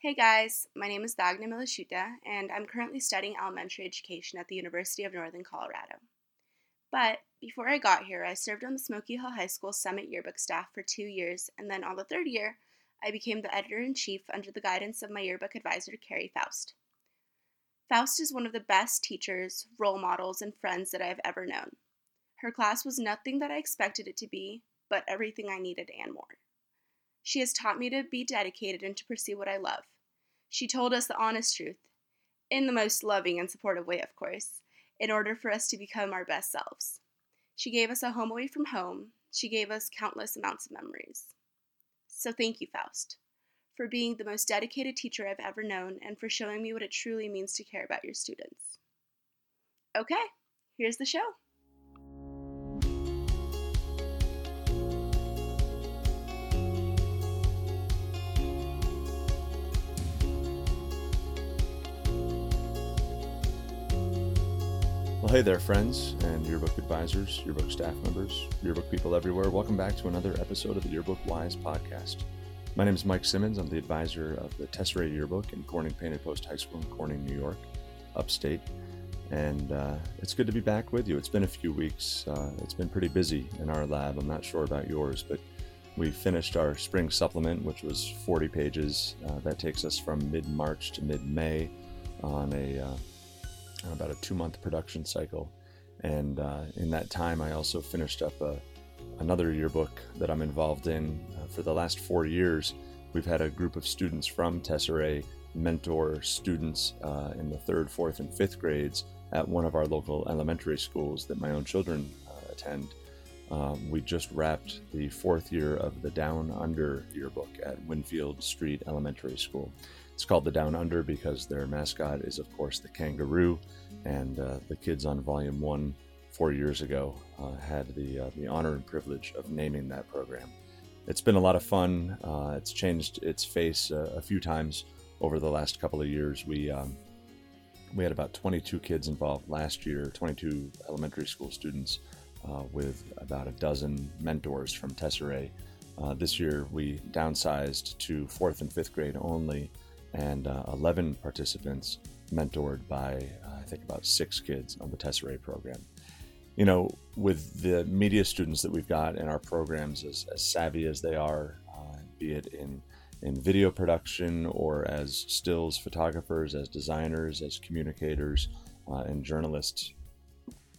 Hey guys, my name is Dagna Milashuta, and I'm currently studying elementary education at the University of Northern Colorado. But before I got here, I served on the Smoky Hill High School Summit yearbook staff for two years, and then on the third year, I became the editor in chief under the guidance of my yearbook advisor, Carrie Faust. Faust is one of the best teachers, role models, and friends that I have ever known. Her class was nothing that I expected it to be, but everything I needed and more. She has taught me to be dedicated and to pursue what I love. She told us the honest truth, in the most loving and supportive way, of course, in order for us to become our best selves. She gave us a home away from home. She gave us countless amounts of memories. So thank you, Faust, for being the most dedicated teacher I've ever known and for showing me what it truly means to care about your students. Okay, here's the show. Well, hey there, friends and yearbook advisors, yearbook staff members, yearbook people everywhere. Welcome back to another episode of the Yearbook Whys podcast. My name is Mike Simmons. I'm the advisor of the Tesserae Yearbook in Corning Painted Post High School in Corning, New York, upstate. And uh, it's good to be back with you. It's been a few weeks. Uh, it's been pretty busy in our lab. I'm not sure about yours, but we finished our spring supplement, which was 40 pages. Uh, that takes us from mid March to mid May on a uh, about a two month production cycle. And uh, in that time, I also finished up a, another yearbook that I'm involved in. Uh, for the last four years, we've had a group of students from Tesserae mentor students uh, in the third, fourth, and fifth grades at one of our local elementary schools that my own children uh, attend. Um, we just wrapped the fourth year of the Down Under yearbook at Winfield Street Elementary School. It's called the Down Under because their mascot is, of course, the kangaroo, and uh, the kids on Volume One four years ago uh, had the uh, the honor and privilege of naming that program. It's been a lot of fun. Uh, it's changed its face uh, a few times over the last couple of years. We um, we had about 22 kids involved last year, 22 elementary school students, uh, with about a dozen mentors from Tesserae. this year, we downsized to fourth and fifth grade only, and uh, 11 participants mentored by, uh, I think, about six kids on the Tesserae program. You know, with the media students that we've got in our programs, as, as savvy as they are, uh, be it in in video production or as stills photographers, as designers, as communicators, uh, and journalists,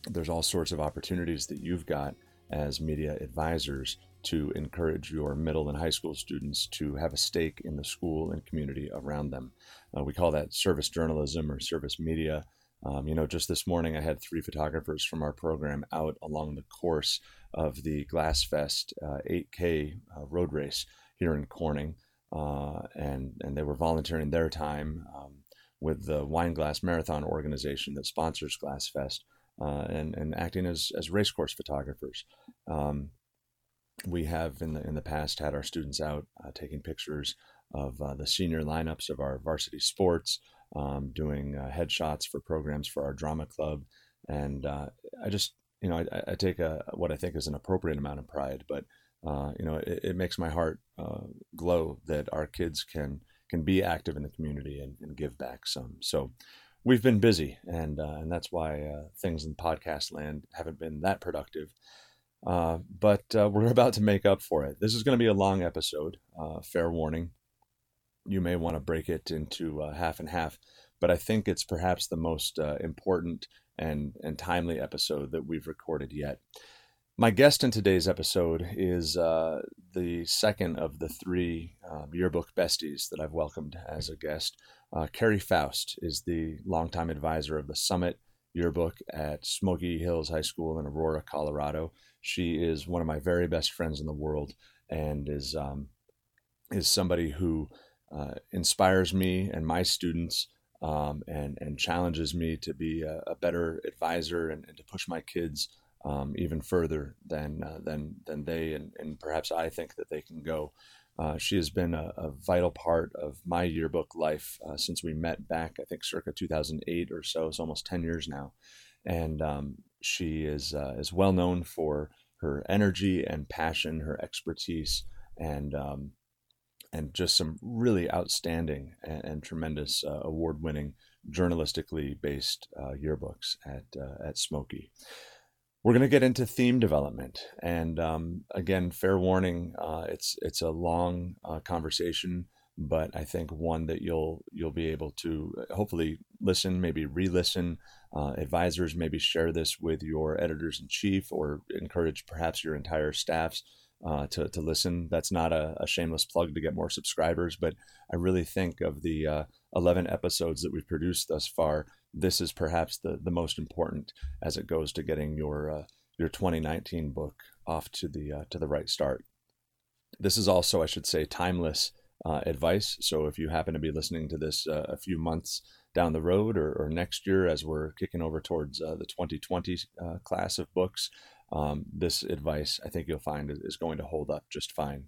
there's all sorts of opportunities that you've got as media advisors to encourage your middle and high school students to have a stake in the school and community around them. Uh, we call that service journalism or service media. Um, you know, just this morning I had three photographers from our program out along the course of the Glassfest uh, 8K uh, road race here in Corning, uh, and and they were volunteering their time um, with the Wine Glass Marathon organization that sponsors Glassfest, uh, and and acting as as race course photographers. Um, we have in the in the past had our students out uh, taking pictures of uh, the senior lineups of our varsity sports, um, doing uh, headshots for programs for our drama club, and uh, I just you know I, I, take a what I think is an appropriate amount of pride, but uh, you know it, it, makes my heart uh, glow that our kids can can be active in the community and, and give back some. So we've been busy, and and that's why things in podcast land haven't been that productive. Uh, but uh, we're about to make up for it. This is going to be a long episode, uh, fair warning. You may want to break it into uh, half and half, but I think it's perhaps the most uh, important and, and timely episode that we've recorded yet. My guest in today's episode is uh, the second of the three um, yearbook besties that I've welcomed as a guest. Carrie Faust is the longtime advisor of the Summit yearbook at Smoky Hills High School in Aurora, Colorado. She is one of my very best friends in the world, and is um, is somebody who uh, inspires me and my students, um, and and challenges me to be a, a better advisor and, and, to push my kids um, even further than uh, than than they and, and perhaps I think that they can go. Uh, she has been a, a, vital part of my yearbook life uh, since we met back, I think, circa 2008 or so. It's almost 10 years now, and um, she is uh, is well known for her energy and passion, her expertise, and um, and just some really outstanding and, and tremendous uh, award winning journalistically based uh, yearbooks at, at Smoky. We're going to get into theme development, and um, again, fair warning: uh, it's it's a long uh, conversation, but I think one that you'll you'll be able to uh, hopefully listen, maybe re-listen. Uh, advisors maybe share this with your editors in chief, or encourage perhaps your entire staffs uh, to to listen. That's not a, a, shameless plug to get more subscribers, but I really think of the uh, 11 episodes that we've produced thus far this is perhaps the, the most important as it goes to getting your uh, your 2019 book off to the uh, to the right start. This is also, I should say, timeless uh, advice. So if you happen to be listening to this uh, a few months down the road or, or, next year, as we're kicking over towards uh, the 2020 uh, class of books, um, this advice I think you'll find is going to hold up just fine.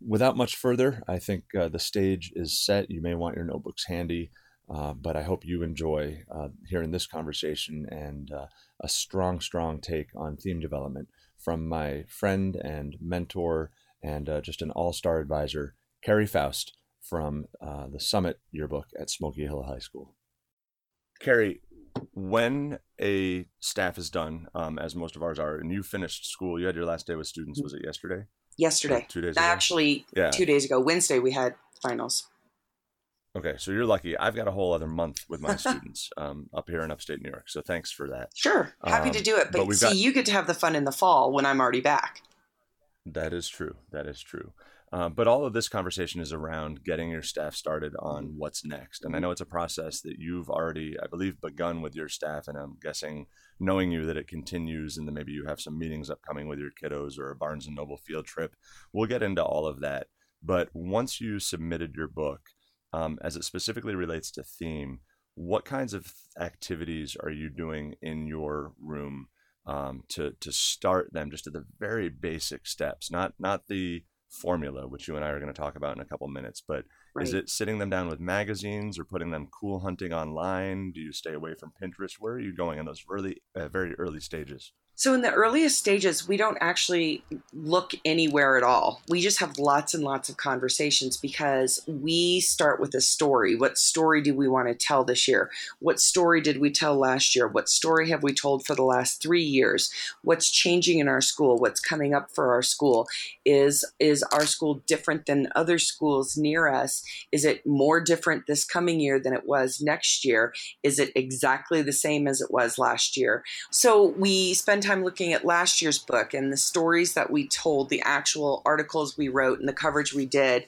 without much further, I think the stage is set. You may want your notebooks handy. Uh, but I hope you enjoy uh, hearing this conversation and uh, a strong, strong take on theme development from my friend and mentor and uh, just an all star advisor, Carrie Faust from uh, the Summit Yearbook at Smoky Hill High School. Carrie, when a staff is done, um, as most of ours are, and you finished school, you had your last day with students, was it yesterday? Yesterday. two days ago? Actually, yeah. two days ago. Wednesday, we had finals. Okay, so you're lucky. I've got a whole other month with my students um, up here in upstate New York. So thanks for that. Sure, happy um, to do it. But, but see, got... you get to have the fun in the fall when I'm already back. That is true. That is true. Um, but all of this conversation is around getting your staff started on what's next. And I know it's a process that you've already, I believe, begun with your staff. And I'm guessing, knowing you, that it continues and then maybe you have some meetings upcoming with your kiddos or a Barnes and Noble field trip. We'll get into all of that. But once you submitted your book, um, as it specifically relates to theme, what kinds of activities are you doing in your room um, to to start them just at the very basic steps, not not the formula, which you and I are going to talk about in a couple minutes, but right. is it sitting them down with magazines or putting them cool hunting online? Do you stay away from Pinterest? Where are you going in those early, uh, very early stages? So, in the earliest stages, we don't actually look anywhere at all. We just have lots and lots of conversations because we start with a story. What story do we want to tell this year? What story did we tell last year? What story have we told for the last three years? What's changing in our school? What's coming up for our school? Is, is our school different than other schools near us? Is it more different this coming year than it was next year? Is it exactly the same as it was last year? So, we spend time looking at last year's book and the stories that we told, the actual articles we wrote, and the coverage we did.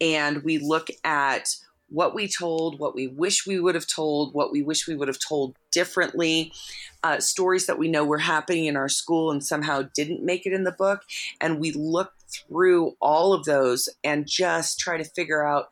And we look at what we told, what we wish we would have told, what we wish we would have told differently, uh, stories that we know were happening in our school and somehow didn't make it in the book. And we look through all of those and just try to figure out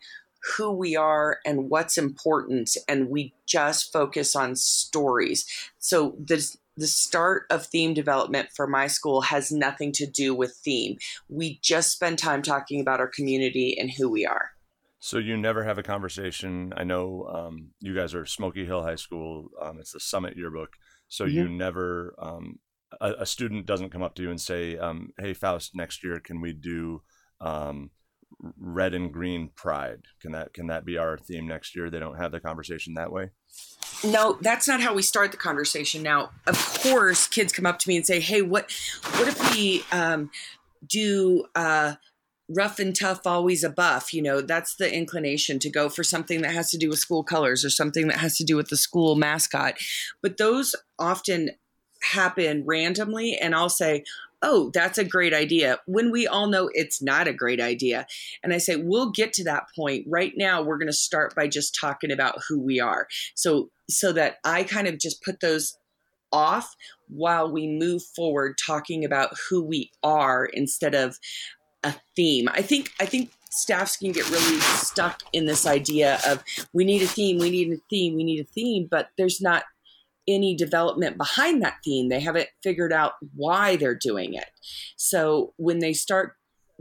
who we are and what's important. And we just focus on stories. So the the start of theme development for my school has nothing to do with theme. We just spend time talking about our community and who we are. So you never have a conversation. I know um, you guys are Smoky Hill High School. Um, it's the Summit Yearbook. So mm-hmm. you never um, a, a, student doesn't come up to you and say, um, "Hey Faust, next year can we do um, red and green pride? Can that can that be our theme next year?" They don't have the conversation that way. No, that's not how we start the conversation. Now, of course, kids come up to me and say, "Hey, what what if we um, do uh, rough and tough, always a buff?" You know, that's the inclination to go for something that has to do with school colors or something that has to do with the school mascot. But those often happen randomly, and I'll say, oh, that's a great idea, when we all know it's not a great idea. And I say, we'll get to that point. Right now, we're going to start by just talking about who we are. So, so that I kind of just put those off while we move forward talking about who we are instead of a theme. I think, I think staffs can get really stuck in this idea of we need a theme, we need a theme, we need a theme, but there's not any development behind that theme. They haven't figured out why they're doing it. So when they start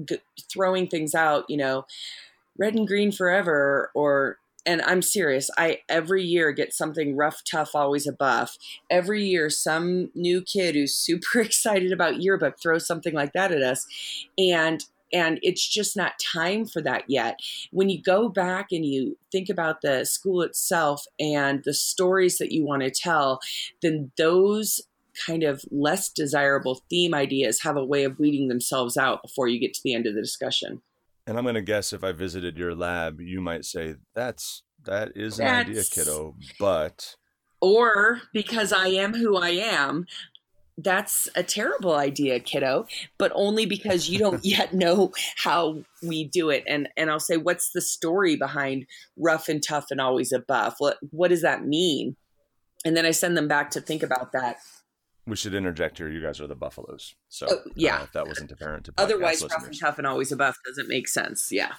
g- throwing things out, you know, red and green forever or and I'm serious. I every year get something rough, tough, always a buff. Every year, some new kid who's super excited about yearbook throws something like that at us, and and it's just not time for that yet. When you go back and you think about the school itself and the stories that you want to tell, then those kind of less desirable theme ideas have a way of weeding themselves out before you get to the end of the discussion. And I'm going to guess if I visited your lab, you might say that's that is an That's, idea, kiddo, but or because I am who I am, that's a terrible idea, kiddo, but only because you don't yet know how we do it. And and I'll say, what's the story behind rough and tough and always a buff? What what does that mean? And then I send them back to think about that. We should interject here. You guys are the buffaloes. So oh, yeah, if that wasn't apparent to otherwise, listeners. rough and tough and always a buff doesn't make sense. Yeah.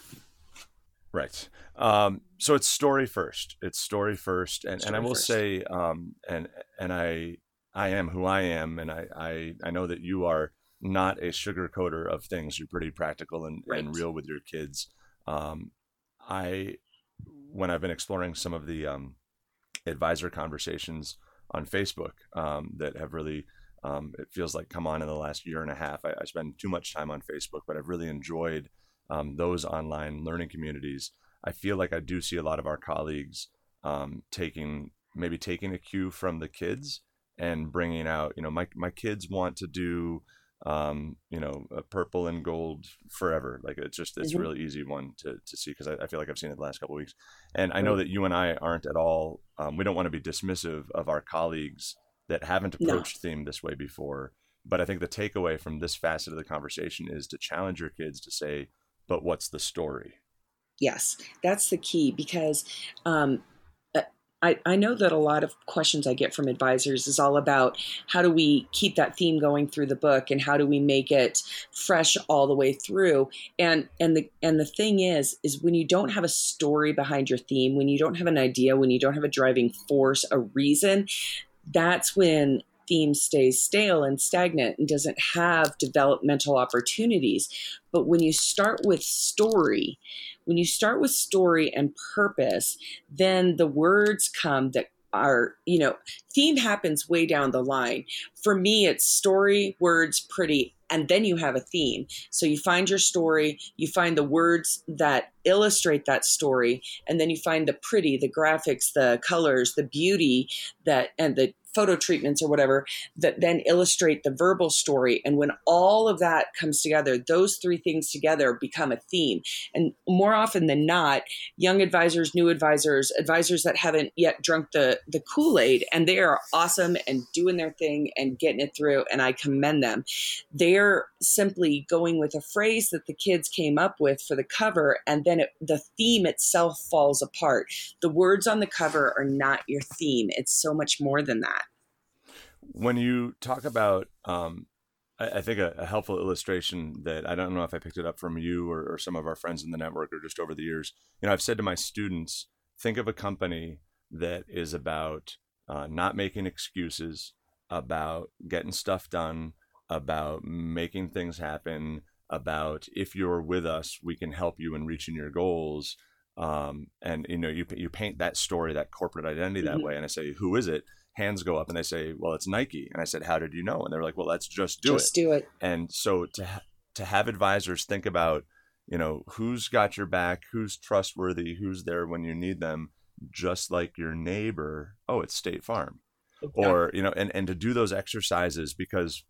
Right. Um, so it's story first. It's story first, and, story and I will first. say, um, and and I I am who I am, and I I, I know that you are not a sugarcoater of things. You're pretty practical and, right. and real with your kids. Um, I when I've been exploring some of the um, advisor conversations on Facebook um, that have really um, it feels like come on in the last year and a half. I, I spend too much time on Facebook, but I've really enjoyed um, those online learning communities I feel like I do see a lot of our colleagues um, taking maybe taking a cue from the kids and bringing out, you know, my my kids want to do, um, you know, a purple and gold forever. Like it's just it's mm-hmm. really easy one to to see because I, I, feel like I've seen it the last couple weeks, and I know that you and I aren't at all. Um, we don't want to be dismissive of our colleagues that haven't approached no. theme this way before. But I think the takeaway from this facet of the conversation is to challenge your kids to say, "But what's the story?" Yes, that's the key because um, I, I know that a lot of questions I get from advisors is all about how do we keep that theme going through the book and how do we make it fresh all the way through. And and the and the thing is is when you don't have a story behind your theme when you don't have an idea when you don't have a driving force a reason that's when theme stays stale and stagnant and doesn't have developmental opportunities. But when you start with story when you start with story and purpose, then the words come that are, you know, theme happens way down the line. For me, it's story, words, pretty, and then you have a theme. So you find your story, you find the words that illustrate that story, and then you find the pretty, the graphics, the colors, the beauty that and the photo treatments or whatever that then illustrate the verbal story. And when all of that comes together, those three things together become a theme. And more often than not, young advisors, new advisors, advisors that haven't yet drunk the, the Kool Aid, and they are awesome and doing their thing and getting it through. And I commend them. They're simply going with a phrase that the kids came up with for the cover, and then it, the theme itself falls apart. The words on the cover are not your theme, it's so much more than that when you talk about um, I, I, think a, a, helpful illustration that I don't know if I picked it up from you or, or, some of our friends in the network or just over the years. You know, I've said to my students, think of a company that is about uh, not making excuses, about getting stuff done, about making things happen, about if you're with us, we can help you in reaching your goals. Um, and you know, you you paint that story, that corporate identity that mm-hmm. way, and I say, who is it? Hands go up and they say, "Well, it's Nike." And I said, "How did you know?" And they were like, "Well, let's just do just it." Just do it. And so to ha- to have advisors think about, you know, who's got your back, who's trustworthy, who's there when you need them, just like your neighbor. Oh, it's State Farm. Okay. Or, you know, and and to do those exercises because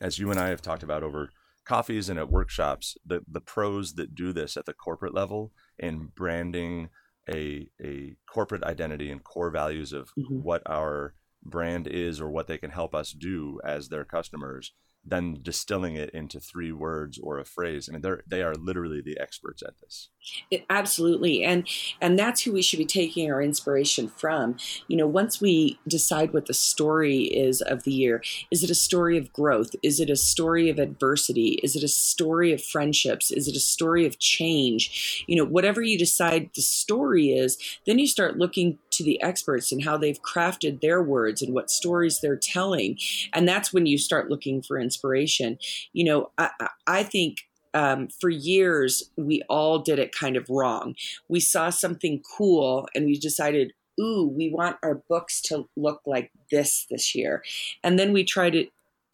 as you and I have talked about over coffees and at workshops, the the pros that do this at the corporate level in branding a a corporate identity and core values of mm-hmm. what our brand is or what they can help us do as their customers than distilling it into three words or a phrase. I mean, they're they are literally the experts at this. It, absolutely, and and that's who we should be taking our inspiration from. You know, once we decide what the story is of the year, is it a story of growth? Is it a story of adversity? Is it a story of friendships? Is it a story of change? You know, whatever you decide the story is, then you start looking to the experts and how they've crafted their words and what stories they're telling, and that's when you start looking for inspiration. You know, I, I think um, for years we all did it kind of wrong. We saw something cool and we decided, ooh, we want our books to look like this this year, and then we tried to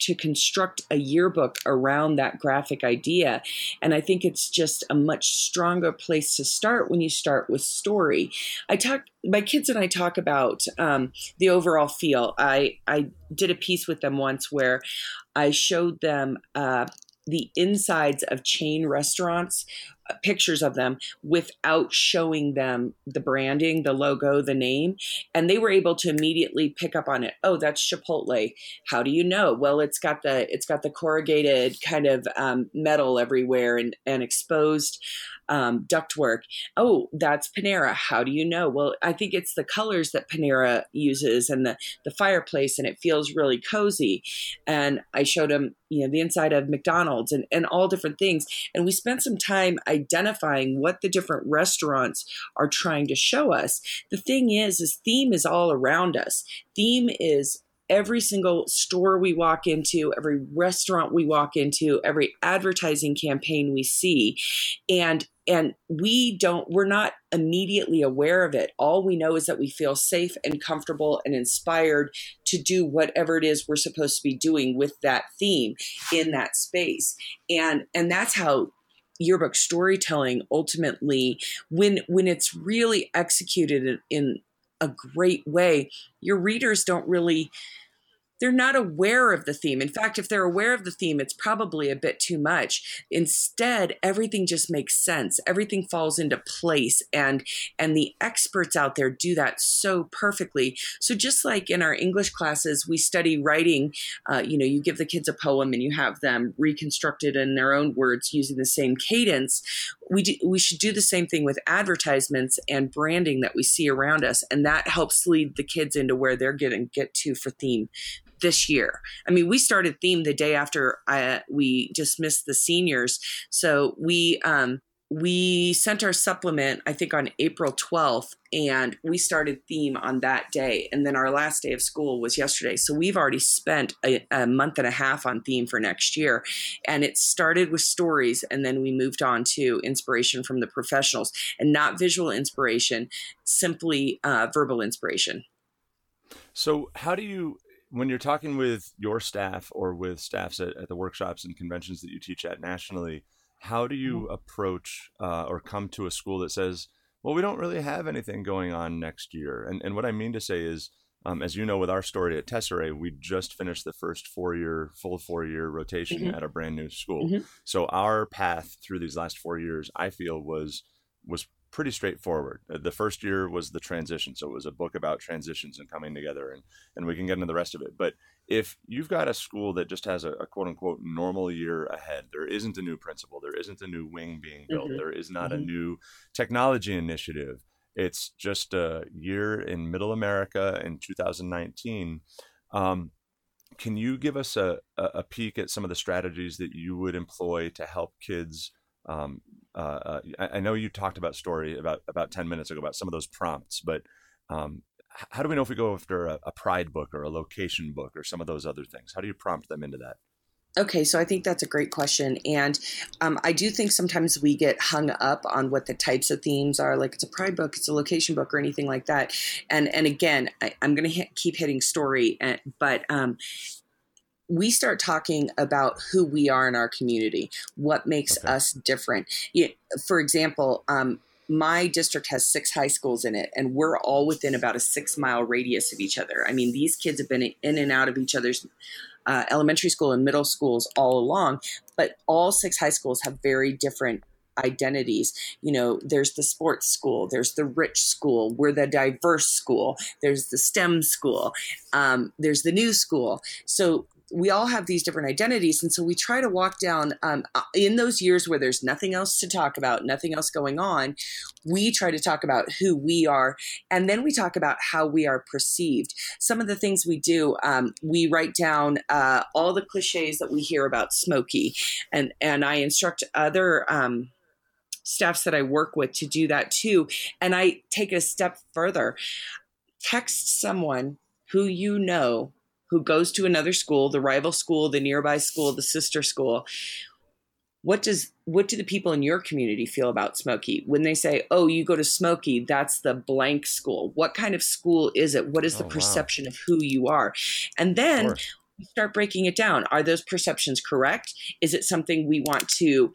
to construct a yearbook around that graphic idea. And I think it's just a much stronger place to start when you start with story. I talk, my kids and I talk about um, the overall feel. I, I did a piece with them once where I showed them uh, the insides of chain restaurants pictures of them without showing them the branding, the logo, the name. And they were able to immediately pick up on it. Oh, that's Chipotle. How do you know? Well, it's got the it's got the corrugated kind of um, metal everywhere and, and exposed um, ductwork. Oh, that's Panera. How do you know? Well, I think it's the colors that Panera uses and the, the fireplace, and it feels really cozy. And I showed him, you know, the inside of McDonald's and, and all different things. And we spent some time identifying what the different restaurants are trying to show us. The thing is, is theme is all around us. Theme is every single store we walk into, every restaurant we walk into, every advertising campaign we see. And and we don't we're not immediately aware of it all we know is that we feel safe and comfortable and inspired to do whatever it is we're supposed to be doing with that theme in that space and and that's how yearbook storytelling ultimately when when it's really executed in, a great way. Your readers don't really they're not aware of the theme. In fact, if they're aware of the theme, it's probably a bit too much. Instead, everything just makes sense. Everything falls into place and and the experts out there do that so perfectly. So just like in our English classes, we study writing, uh, you know, you give the kids a poem and you have them reconstruct it in their own words using the same cadence. We do, we should do the same thing with advertisements and branding that we see around us and that helps lead the kids into where they're getting get to for theme this year. I mean, we started theme the day after I, uh, we dismissed the seniors. So we, um, we sent our supplement, I think, on April 12th, and we started theme on that day. And then our last day of school was yesterday. So we've already spent a, a, month and a half on theme for next year. And it started with stories, and then we moved on to inspiration from the professionals and not visual inspiration, simply uh, verbal inspiration. So, how do you when you're talking with your staff or with staffs at, at, the workshops and conventions that you teach at nationally, how do you mm-hmm. approach uh, or come to a school that says, well, we don't really have anything going on next year? And, and what I mean to say is, um, as you know, with our story at Tesserae, we just finished the first four year, full four year rotation mm-hmm. at a brand new school. Mm-hmm. So our path through these last four years, I feel, was was pretty straightforward. Uh, the first year was the transition, so it was a book about transitions and coming together, and and we can get into the rest of it. But if you've got a school that just has a, a quote unquote normal year ahead, there isn't a new principal, there isn't a new wing being built, mm-hmm. there is not mm-hmm. a new technology initiative. It's just a year in Middle America in 2019. Um, can you give us a, a peek at some of the strategies that you would employ to help kids? Um, uh, uh I, know you talked about story about about ten minutes ago about some of those prompts, but um, how do we know if we go after a, a, pride book or a location book or some of those other things? How do you prompt them into that? Okay, so I think that's a great question. And um, I do think sometimes we get hung up on what the types of themes are, like it's a pride book, it's a location book, or anything like that. And and again, I, am going to keep hitting story, and, but um, we start talking about who we are in our community, what makes okay. us different. For example, um, my district has six high schools in it, and we're all within about a six mile radius of each other. I mean, these kids have been in and out of each other's uh, elementary school and middle schools all along, but all six high schools have very different identities. You know, there's the sports school, there's the rich school, we're the diverse school, there's the STEM school, um, there's the new school. So we all have these different identities. And so we try to walk down um, uh, in those years where there's nothing else to talk about nothing else going on we try to talk about who we are. And then we talk about how we are perceived. Some of the things we do um, we write down uh, all the cliches that we hear about smoky and and i instruct other um, staffs that i work with to do that too. And i take it a step further. Text someone who you know who goes to another school, the rival school, the nearby school, the sister school. What does what do the people in your community feel about Smoky when they say, "Oh, you go to Smoky, that's the blank school." What kind of school is it? What is the oh, perception wow. of who you are? And then start breaking it down. Are those perceptions correct? Is it something we want to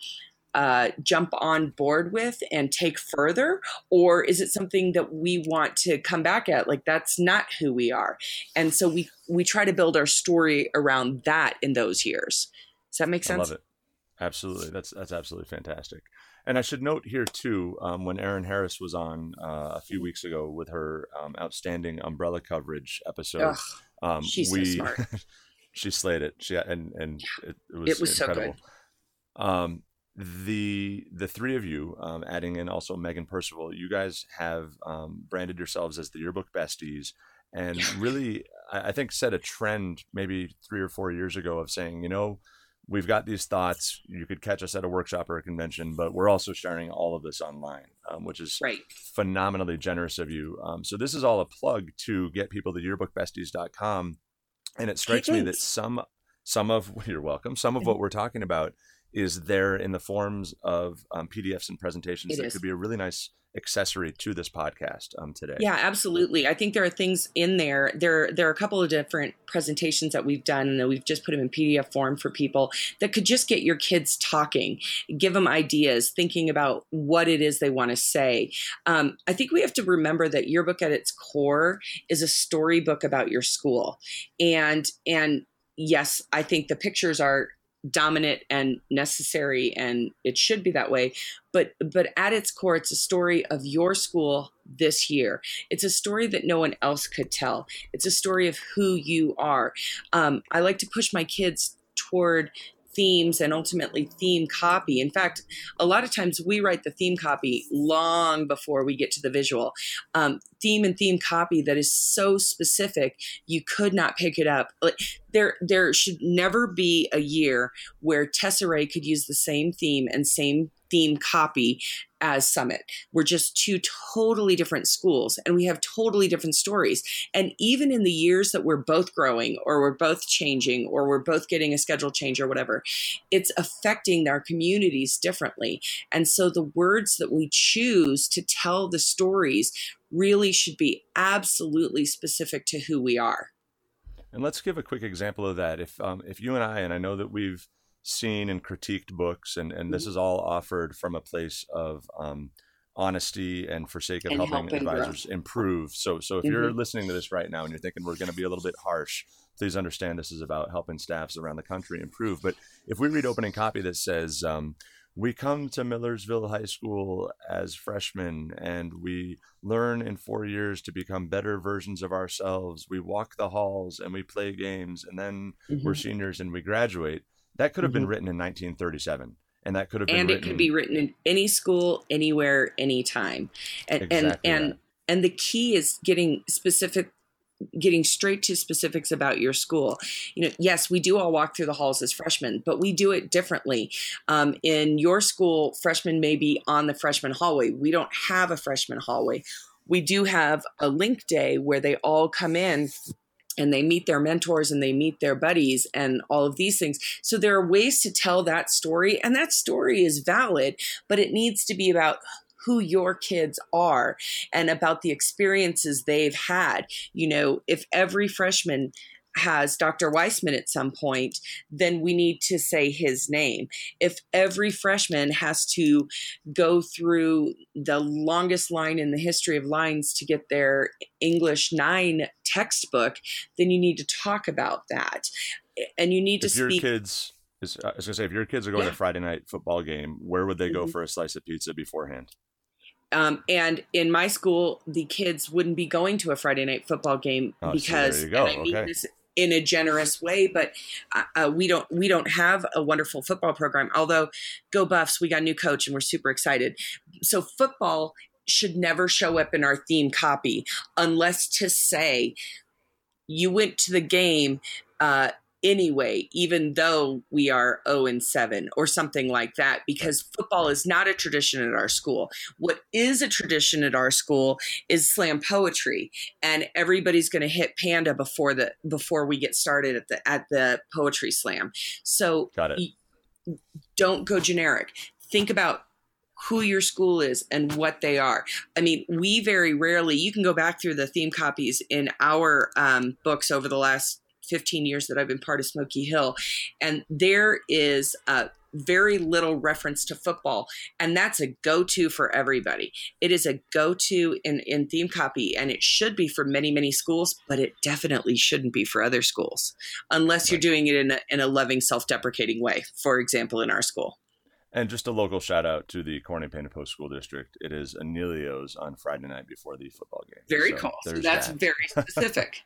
uh, jump on board with and take further? Or is it something that we want to come back at? Like, that's not who we are. And so we, we try to build our story around that in those years. Does that make sense? I love it. Absolutely. That's, that's absolutely fantastic. And I should note here too, um, when Erin Harris was on uh, a few weeks ago with her um, outstanding umbrella coverage episode, um, she's we, so smart. she slayed it. She and and it, it was, it was incredible. So good. The the three of you, um, adding in also Megan Percival, you guys have um, branded yourselves as the yearbook besties, and really, I, I think set a trend maybe three or four years ago of saying, you know we've got these thoughts. You could catch us at a workshop or a convention, but we're also sharing all of this online, um, which is right. phenomenally generous of you. Um, so this is all a plug to get people to yearbookbesties.com. And it strikes me that some, some of, you're welcome, some of what we're talking about is there in the forms of um, PDFs and presentations it that is. could be a really nice accessory to this podcast um, today. Yeah, absolutely. I think there are things in there. There, there are a couple of different presentations that we've done, and we've just put them in PDF form for people that could just get your kids talking, give them ideas, thinking about what it is they want to say. Um, I think we have to remember that yearbook at its core is a storybook about your school, and and yes, I think the pictures are dominant and necessary and it should be that way but but at its core it's a story of your school this year it's a story that no one else could tell it's a story of who you are um, i like to push my kids toward themes and ultimately theme copy. In fact, a lot of times we write the theme copy long before we get to the visual. Um, theme and theme copy that is so specific you could not pick it up. There, there should never be a year where Tesserae could use the same theme and same theme copy as Summit. We're just two totally different schools and we have totally different stories. And even in the years that we're both growing or we're both changing or we're both getting a schedule change or whatever, it's affecting our communities differently. And so the words that we choose to tell the stories really should be absolutely specific to who we are. And let's give a quick example of that. If um, if you and I, and I know that we've seen and critiqued books, and, and this mm-hmm. is all offered from a place of um, honesty and for sake of and helping advisors grow. improve. So, so if mm-hmm. you're listening to this right now and you're thinking we're going to be a little bit harsh, please understand this is about helping staffs around the country improve. But if we read opening copy that says, um, we come to Millersville High School as freshmen and we learn in four years to become better versions of ourselves. We walk the halls and we play games, and then mm-hmm. we're seniors and we graduate. That could have mm-hmm. been written in 1937 and that could have been and written... it could be written in any school anywhere anytime and exactly and and, and the key is getting specific getting straight to specifics about your school. You know yes we do all walk through the halls as freshmen but we do it differently. Um, in your school freshmen may be on the freshman hallway. We don't have a freshman hallway. We do have a link day where they all come in and they meet their mentors and they meet their buddies and all of these things. So there are ways to tell that story, and that story is valid, but it needs to be about who your kids are and about the experiences they've had. You know, if every freshman has Dr. Weissman at some point, then we need to say his name. If every freshman has to go through the longest line in the history of lines to get their English 9 textbook, then you need to talk about that. And you need to if speak. Your kids, I was going to say, if your kids are going yeah. to Friday night football game, where would they go mm-hmm. for a slice of pizza beforehand? Um, and in my school, the kids wouldn't be going to a Friday night football game oh, because, so I mean okay. this in a generous way. But uh, uh, we don't we don't have a wonderful football program. Although, go Buffs! We got a new coach and we're super excited. So football should never show up in our theme copy unless to say you went to the game. Uh, anyway, even though we are 0 and 7 or something like that, because football is not a tradition at our school. What is a tradition at our school is slam poetry, and everybody's going to hit panda before the before we get started at the at the poetry slam. So got it. don't go generic. Think about who your school is and what they are. I mean, we very rarely, you can go back through the theme copies in our um, books over the last 15 years that I've been part of Smoky Hill, and there is a very little reference to football and that's a go-to for everybody it is a go-to in, in theme copy and it should be for many many schools but it definitely shouldn't be for other schools unless you're doing it in a, in a loving self-deprecating way for example in our school and just a local shout out to the Corning Painted Post School District. It is Anelio's on Friday night before the football game. Very so cool. So that's that. very specific.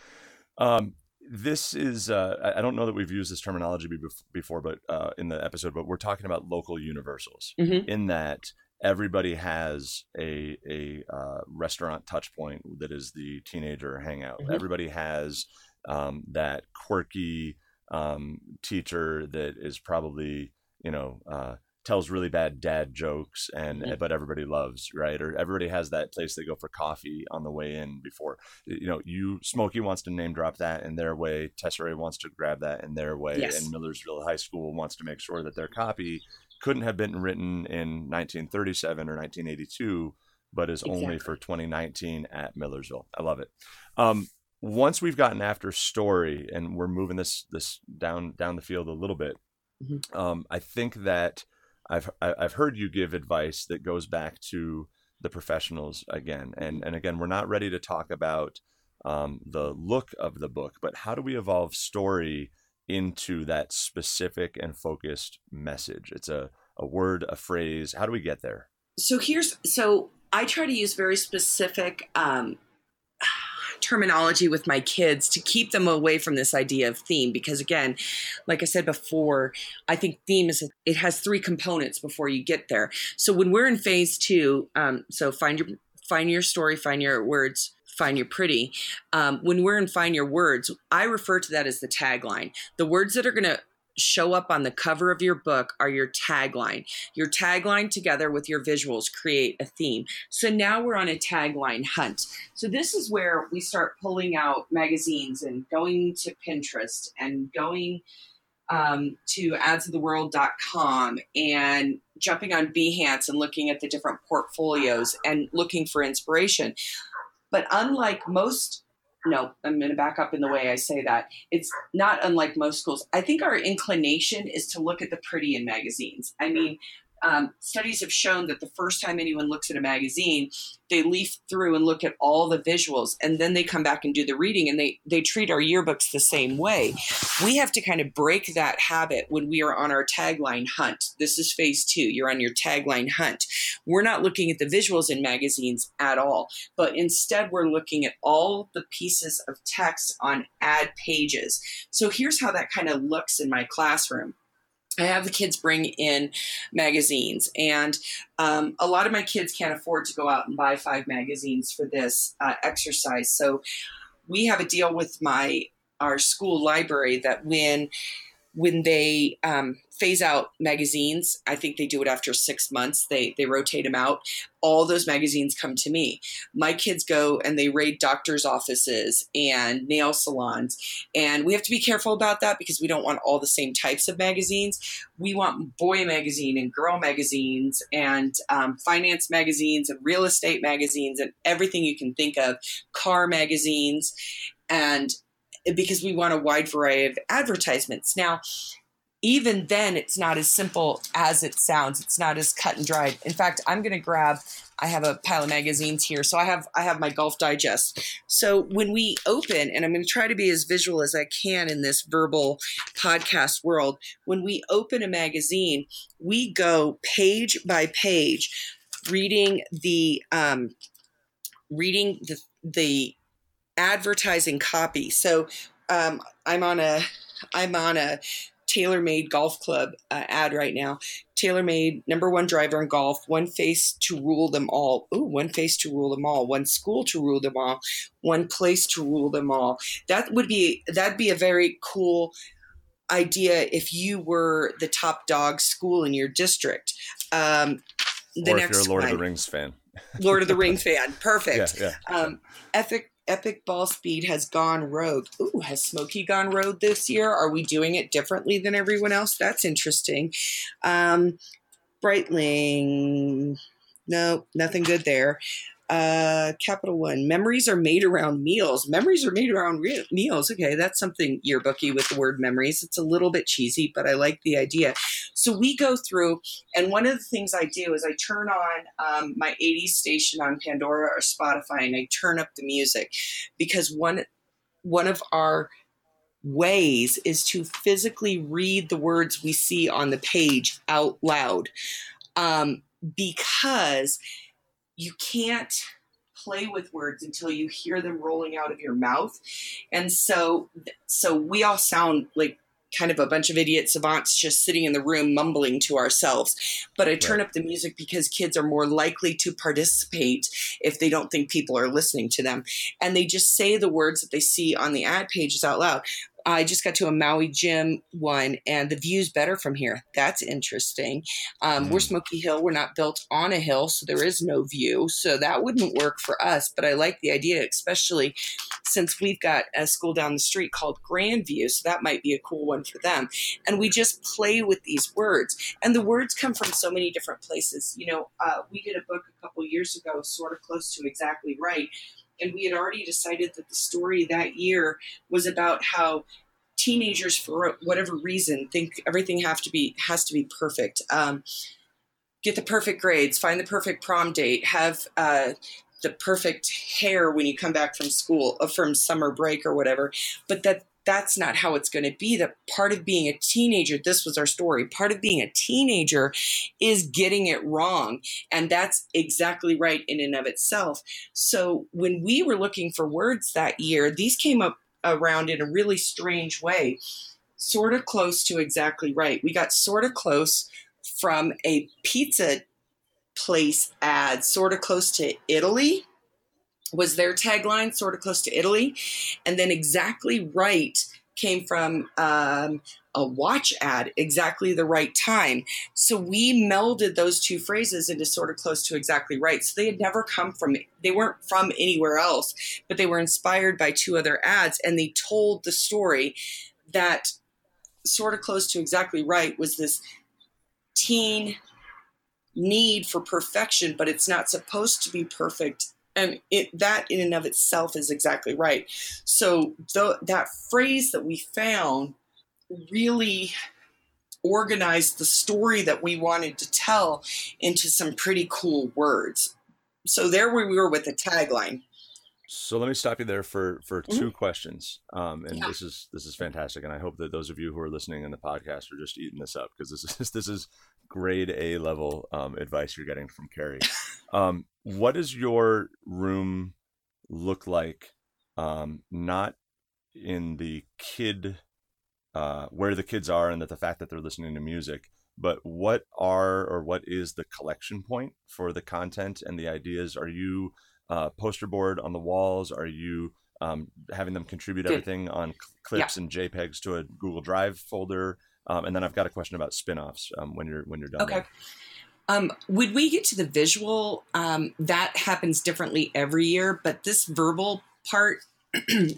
um, this is uh, I don't know that we've used this terminology before, but uh, in the episode, but we're talking about local universals mm-hmm. in that everybody has a a uh, restaurant touch point that is the teenager hangout. Mm-hmm. Everybody has um, that quirky um, teacher that is probably you know uh, tells really bad dad jokes and mm-hmm. but everybody loves right or everybody has that place they go for coffee on the way in before you know you smoky wants to name drop that in their way tesserae wants to grab that in their way yes. and millersville high school wants to make sure that their copy couldn't have been written in 1937 or 1982 but is exactly. only for 2019 at millersville i love it um, once we've gotten after story and we're moving this this down down the field a little bit mm-hmm. um, i think that I've I've heard you give advice that goes back to the professionals again, and and again, we're not ready to talk about um, the look of the book, but how do we evolve story into that specific and focused message? It's a a word, a phrase. How do we get there? So here's so I try to use very specific um, terminology with my kids to keep them away from this idea of theme because again like i said before i think theme is it has three components before you get there. So when we're in phase two um, so find your find your story find your words find your pretty. Um, when we're in find your words i refer to that as the tagline. The words that are going to show up on the cover of your book are your tagline. Your tagline together with your visuals create a theme. So now we're on a tagline hunt. So this is where we start pulling out magazines and going to Pinterest and going um, to adsoftheworld.com and jumping on Behance and looking at the different portfolios and looking for inspiration. But unlike most no, I'm going to back up in the way I say that. It's not unlike most schools. I think our inclination is to look at the pretty in magazines. I mean, um, studies have shown that the first time anyone looks at a magazine, they leaf through and look at all the visuals, and then they come back and do the reading, and they they treat our yearbooks the same way. We have to kind of break that habit when we are on our tagline hunt. This is phase two. You're on your tagline hunt. We're not looking at the visuals in magazines at all, but instead we're looking at all the pieces of text on ad pages. So here's how that kind of looks in my classroom. I have the kids bring in magazines, and um, a lot of my kids can't afford to go out and buy five magazines for this uh, exercise. So we have a deal with my our school library that when when they um, phase out magazines, I think they do it after six months. They they rotate them out. All those magazines come to me. My kids go and they raid doctors' offices and nail salons, and we have to be careful about that because we don't want all the same types of magazines. We want boy magazine and girl magazines and um, finance magazines and real estate magazines and everything you can think of, car magazines, and because we want a wide variety of advertisements. Now, even then, it's not as simple as it sounds. It's not as cut and dried. In fact, I'm going to grab. I have a pile of magazines here, so I have I have my Golf Digest. So when we open, and I'm going to try to be as visual as I can in this verbal podcast world. When we open a magazine, we go page by page, reading the um, reading the the advertising copy. So um, I'm on a I'm on a TaylorMade Golf Club uh, ad right now. TaylorMade, number one driver in golf, one face to rule them all. Ooh, one face to rule them all. One school to rule them all. One place to rule them all. That would be that'd be a very cool idea if you were the top dog school in your district. Um, the or if you're a Lord one, of the Rings fan. Lord of the Rings fan, perfect. Yeah, yeah. Um, Epic Epic Ball Speed has gone rogue. Ooh, has Smoky gone rogue this year? Are we doing it differently than everyone else? That's interesting. Um, Breitling, no, nothing good there. Uh, capital One. Memories are made around meals. Memories are made around re- meals. Okay, that's something yearbooky with the word memories. It's a little bit cheesy, but I like the idea. So we go through, and one of the things I do is I turn on um, my 80s station on Pandora or Spotify, and I turn up the music because one one of our ways is to physically read the words we see on the page out loud um, because you can't play with words until you hear them rolling out of your mouth and so so we all sound like kind of a bunch of idiot savants just sitting in the room mumbling to ourselves. But I turn right. up the music because kids are more likely to participate if they don't think people are listening to them. And they just say the words that they see on the ad pages out loud. I just got to a Maui Jim one, and the view's better from here. That's interesting. Um, mm. We're Smoky Hill. We're not built on a hill, so there is no view. So that wouldn't work for us. But I like the idea, especially since we've got a school down the street called Grandview. So that might be a cool one for them. And we just play with these words, and the words come from so many different places. You know, uh, we did a book a couple years ago, sort of close to exactly right and we had already decided that the story that year was about how teenagers for whatever reason think everything have to be has to be perfect. Um, get the perfect grades find the perfect prom date have uh, the perfect hair when you come back from school uh, from summer break or whatever but that that's not how it's going to be that part of being a teenager this was our story part of being a teenager is getting it wrong and that's exactly right in and of itself so when we were looking for words that year these came up around in a really strange way, sort of close to exactly right. We got sort of close from a pizza place ad, sort of close to Italy was their tagline, sort of close to Italy. And then exactly right came from um, a watch ad, exactly the right time. So we melded those two phrases into sort of close to exactly right. So they had never come from, they weren't from anywhere else, but they were inspired by two other ads and they told the story that sort of close to exactly right was this teen need for perfection, but it's not supposed to be perfect and it that in and of itself is exactly right. So the, that phrase that we found really organized the story that we wanted to tell into some pretty cool words. So there we were with the tagline. So let me stop you there for for mm-hmm. two questions. Um, and yeah. this is this is fantastic. And i hope that those of you who are listening in the podcast are just eating this up because this is this is grade A level um, advice you're getting from Carrie. Um, what does your room look like? Um, not in the kid, uh, where the kids are, and that the fact that they're listening to music, but what are or what is the collection point for the content and the ideas? Are you uh, poster board on the walls? Are you um, having them contribute everything on clips yeah. and JPEGs to a Google Drive folder? Um, and then I've got a question about spin-offs um, when you're when you're done. Okay. Um, would we get to the visual? Um, that happens differently every year, but this verbal part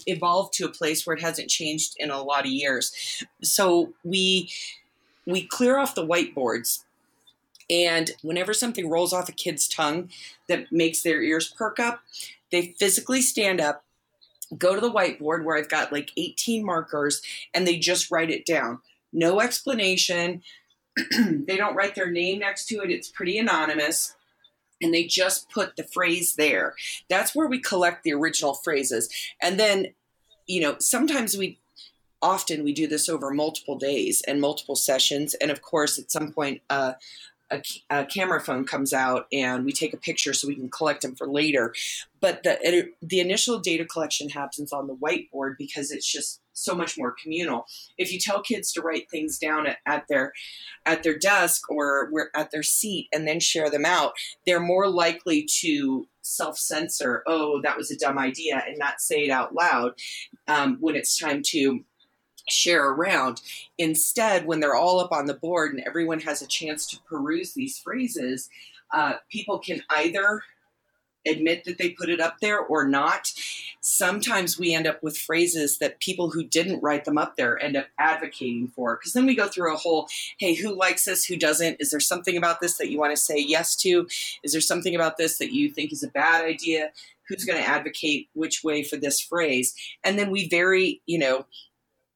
evolved to a place where it hasn't changed in a lot of years. So we we clear off the whiteboards and whenever something rolls off a kid's tongue that makes their ears perk up, they physically stand up, go to the whiteboard where I've got like 18 markers, and they just write it down no explanation. they don't write their name next to it, it's pretty anonymous. And they just put the phrase there. That's where we collect the original phrases. And then, you know, sometimes we often we do this over multiple days and multiple sessions and of course at some point uh, a, a, camera phone comes out and we take a picture so we can collect them for later. But the the initial data collection happens on the whiteboard because it's just so much more communal. If you tell kids to write things down at, at their at their desk or at their seat and then share them out, they're more likely to self censor. Oh, that was a dumb idea, and not say it out loud um, when it's time to share around. Instead, when they're all up on the board and everyone has a chance to peruse these phrases, uh, people can either admit that they put it up there or not. sometimes we end up with phrases that people who didn't write them up there end up advocating for. Because then we go through a whole hey, who likes this? Who doesn't? Is there something about this that you want to say yes to? Is there something about this that you think is a bad idea? Who's going to advocate which way for this phrase? And then we very, you know,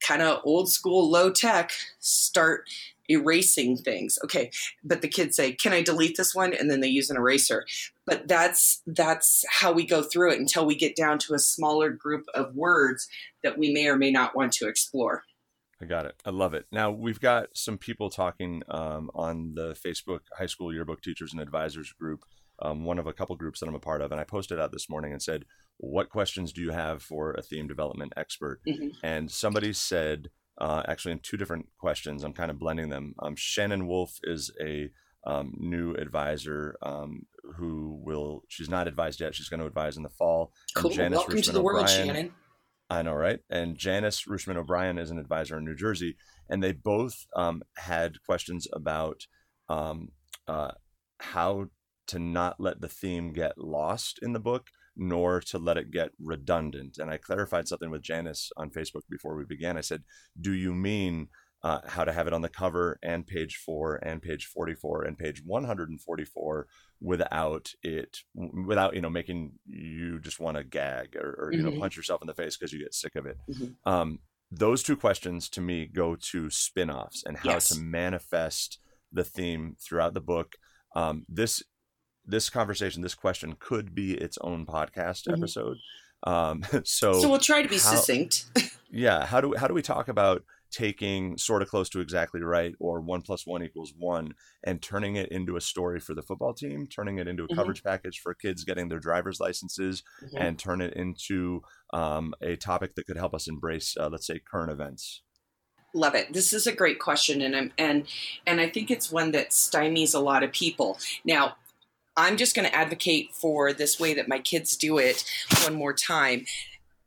kind of old school, low tech start erasing things. Okay, but the kids say, "Can I delete this one?" and then they use an eraser. But that's that's how we go through it until we get down to a smaller group of words that we may or may not want to explore. I got it. I love it. Now we've got some people talking um, on the Facebook High School Yearbook Teachers and Advisors group, um, one of a couple groups that I'm a part of, and I posted out this morning and said, "What questions do you have for a theme development expert?" Mm-hmm. And somebody said, uh, actually, in two different questions, I'm kind of blending them. Um, Shannon Wolf is a um, new advisor um, who will. She's not advised yet. She's going to advise in the fall. Cool. Janice Welcome Rushman to the world, Shannon. I know, right? And Janice Rushman O'Brien is an advisor in New Jersey, and they both um, had questions about um, uh, how to not let the theme get lost in the book, nor to let it get redundant. And I clarified something with Janice on Facebook before we began. I said, "Do you mean?" Uh, how to have it on the cover and page four and page 44 and page 144 without it without you know making you just want to gag or, or you mm-hmm. know punch yourself in the face because you get sick of it mm-hmm. um, those two questions to me go to spin-offs and how yes. to manifest the theme throughout the book um, this this conversation this question could be its own podcast mm-hmm. episode um, so so we'll try to be how, succinct yeah how do how do we talk about taking sort of close to exactly right or one plus one equals one and turning it into a story for the football team, turning it into a mm-hmm. coverage package for kids getting their driver's licenses, mm-hmm. and turn it into um, a topic that could help us embrace, uh, let's say, current events. Love it. This is a great question, and I'm, and and I think it's one that stymies a lot of people. Now, I'm just going to advocate for this way that my kids do it one more time.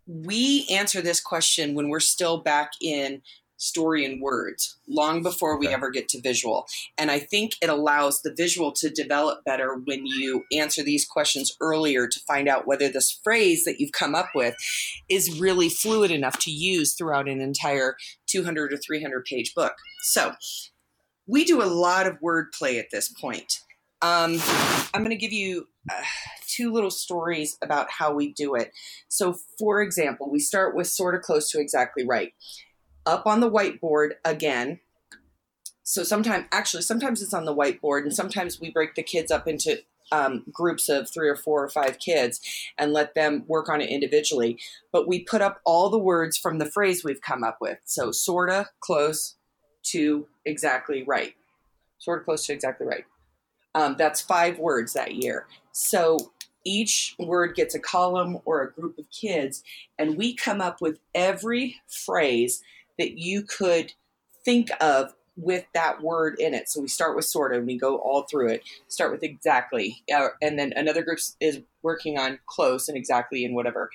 We answer this question when we're still back in story and words long before we okay. ever get to visual. And I think it allows the visual to develop better when you answer these questions earlier to find out whether this phrase that you've come up with is really fluid enough to use throughout an entire 200 or 300 page book. So we do a lot of wordplay at this point. Um, I'm going to give you uh, two little stories about how we do it. So, for example, we start with sort of close to exactly right up on the whiteboard again. So sometimes, actually, sometimes it's on the whiteboard, and sometimes we break the kids up into um, groups of three or four or five kids and let them work on it individually. But we put up all the words from the phrase we've come up with. So, sorta, close to exactly right. Sort of close to exactly right. Um, that's five words that year. So each word gets a column or a group of kids, and we come up with every phrase that you could think of with that word in it. So we start with sort of, and we go all through it. Start with exactly, uh, and then another group is working on close and exactly and whatever.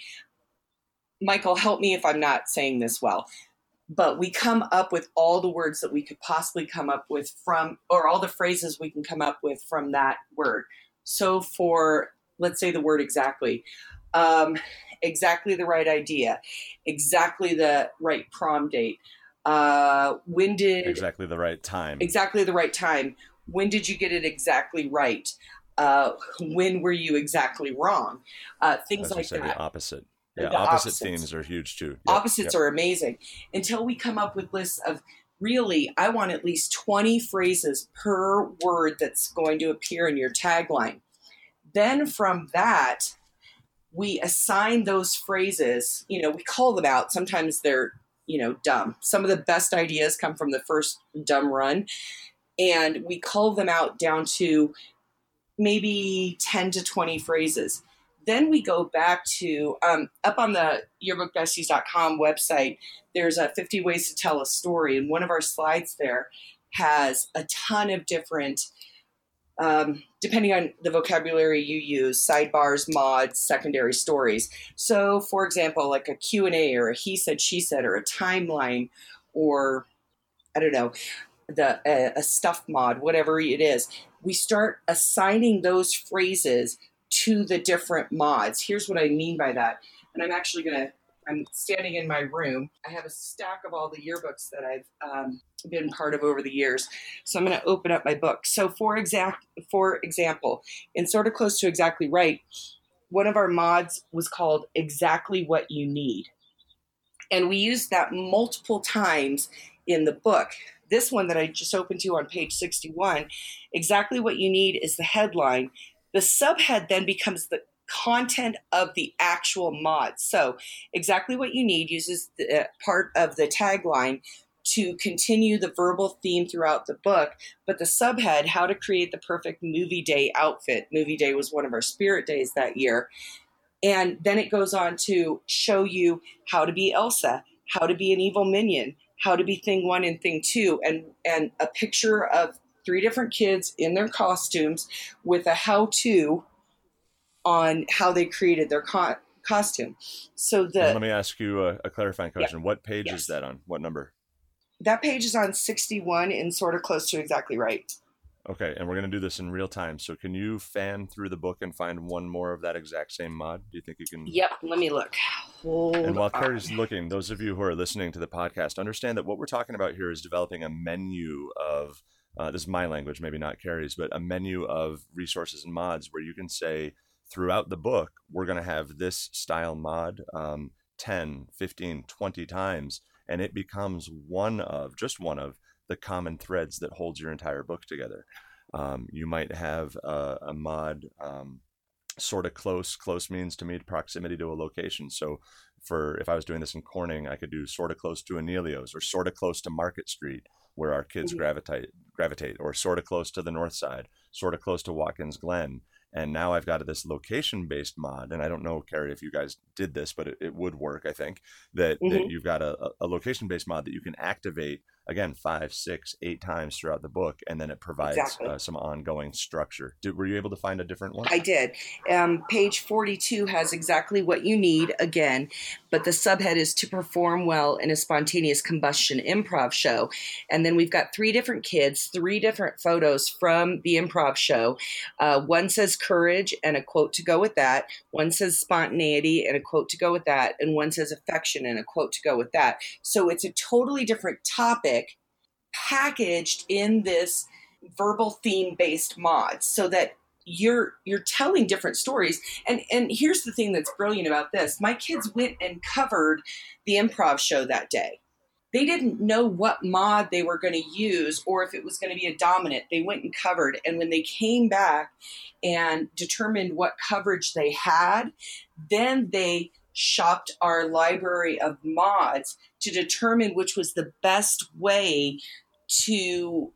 Michael, help me if I'm not saying this well. But we come up with all the words that we could possibly come up with from, or all the phrases we can come up with from that word. So for, let's say the word exactly, um, exactly the right idea, exactly the right prom date. Uh, when did exactly the right time? Exactly the right time. When did you get it exactly right? Uh, when were you exactly wrong? Uh, things like that. The opposite. Yeah, the opposite opposites. themes are huge too. Yep. Opposites yep. are amazing. Until we come up with lists of really, I want at least 20 phrases per word that's going to appear in your tagline. Then from that, we assign those phrases, you know, we call them out. Sometimes they're, you know, dumb. Some of the best ideas come from the first dumb run. And we call them out down to maybe 10 to 20 phrases. Then we go back to um, up on the yearbookbesties.com website, there's a 50 ways to tell a story. And one of our slides there has a ton of different um, depending on the vocabulary you use sidebars mods secondary stories so for example like a q&a or a he said she said or a timeline or i don't know the a, a stuff mod whatever it is we start assigning those phrases to the different mods here's what i mean by that and I'm actually going to. I'm standing in my room. I have a stack of all the yearbooks that I've um, been part of over the years. So I'm going to open up my book. So for exact, for example, in sort of close to exactly right, one of our mods was called "Exactly What You Need," and we used that multiple times in the book. This one that I just opened to on page 61, exactly what you need is the headline. The subhead then becomes the content of the actual mod. So, exactly what you need uses the, uh, part of the tagline to continue the verbal theme throughout the book. But the subhead, how to create the perfect movie day outfit. Movie day was one of our spirit days that year. And then it goes on to show you how to be Elsa, how to be an evil minion, how to be thing one and thing two, and, and a picture of three different kids in their costumes with a how to on how they created their co- costume. So the let me ask you a, a clarifying question. Yeah. What page Yes. is that on? What number? that page is on 61 and sort of close to exactly right. Okay, and we're gonna do this in real time. So can you fan through the book and find one more of that exact same mod? Do you think you can? Yep, let me look. Hold And while on. Carrie's looking, those of you who are listening to the podcast understand that what we're talking about here is developing a menu of. Uh, this is my language, maybe not Carrie's, but a menu of resources and mods where you can say throughout the book, we're going to have this style mod um, 10, 15, 20 times, and it becomes one of, just one of, the common threads that holds your entire book together. Um, you might have a, a mod um, sort of close. Close means to me proximity to a location. So, for if I was doing this in Corning, I could do sort of close to Anelio's or sort of close to Market Street, where our kids Mhm. gravitate gravitate, or sort of close to the north side, sort of close to Watkins Glen. And now I've got this location based mod, and I don't know, Carrie, if you guys did this, but it, it would work. I think that, that Mhm. you've got a, a location based mod that you can activate again five, six, eight times throughout the book, and then it provides Exactly. uh, some ongoing structure. Did, were you able to find a different one? I did. Um, page 42 has exactly what you need again, but the subhead is to perform well in a spontaneous combustion improv show. And then we've got three different kids, three different photos from the improv show. Uh, one says courage and a quote to go with that. One says spontaneity and a quote to go with that. And one says affection and a quote to go with that. So it's a totally different topic packaged in this verbal theme based mod so that you're you're telling different stories. And and here's the thing that's brilliant about this. My kids went and covered the improv show that day. They didn't know what mod they were going to use or if it was going to be a dominant. They went and covered and when they came back and determined what coverage they had then they shopped our library of mods to determine which was the best way to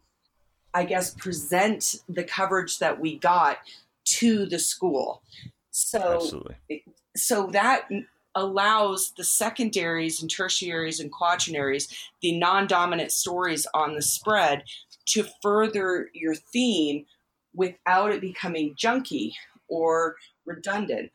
I guess, present the coverage that we got to the school. So, Absolutely. so that allows the secondaries and tertiaries and quaternaries, the non-dominant stories on the spread, to further your theme without it becoming junky or redundant.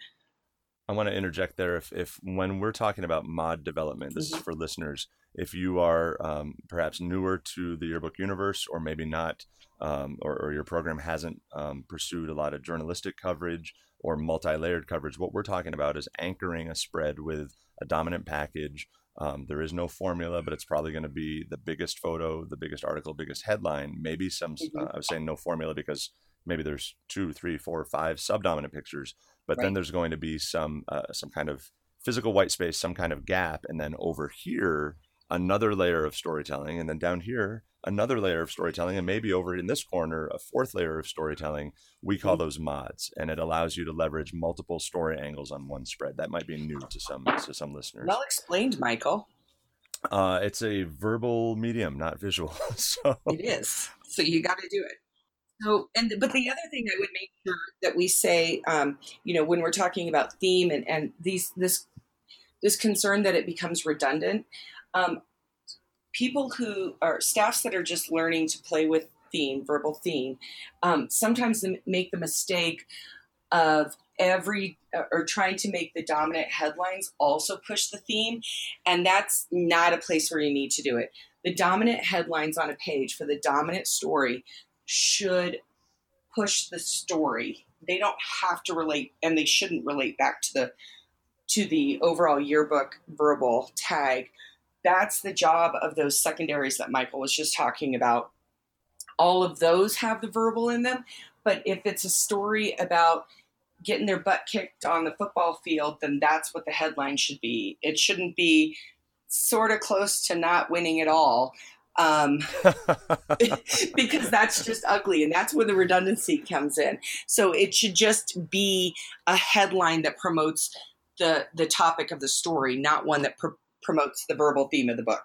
I want to interject there. If, if when we're talking about mod development, this is for listeners. If you are um, perhaps newer to the yearbook universe, or maybe not, um, or, or your program hasn't um, pursued a lot of journalistic coverage or multi-layered coverage, what we're talking about is anchoring a spread with a dominant package. Um, there is no formula, but it's probably going to be the biggest photo, the biggest article, biggest headline. Maybe some. Uh, I was saying no formula because maybe there's two, three, four, five subdominant pictures, but then there's going to be some uh, some kind of physical white space, some kind of gap, and then over here another layer of storytelling, and then down here another layer of storytelling, and maybe over in this corner a fourth layer of storytelling. We call those mods, and it allows you to leverage multiple story angles on one spread. That might be new to some to some listeners. Well explained, Michael. Uh, it's a verbal medium, not visual. so It is. So you got to do it. So, and but the other thing I would make sure that we say, um, you know, when we're talking about theme and and these this this concern that it becomes redundant, um, people who are staffs that are just learning to play with theme, verbal theme, um, sometimes make the mistake of every uh, or trying to make the dominant headlines also push the theme and that's not a place where you need to do it. The dominant headlines on a page for the dominant story should push the story they don't have to relate and they shouldn't relate back to the to the overall yearbook verbal tag, that's the job of those secondaries that Michael was just talking about. All of those have the verbal in them, but if it's a story about getting their butt kicked on the football field, then that's what the headline should be. It shouldn't be sort of close to not winning at all. Um, because that's just ugly and that's where the redundancy comes in. So it should just be a headline that promotes the the topic of the story, not one that pr- promotes the verbal theme of the book.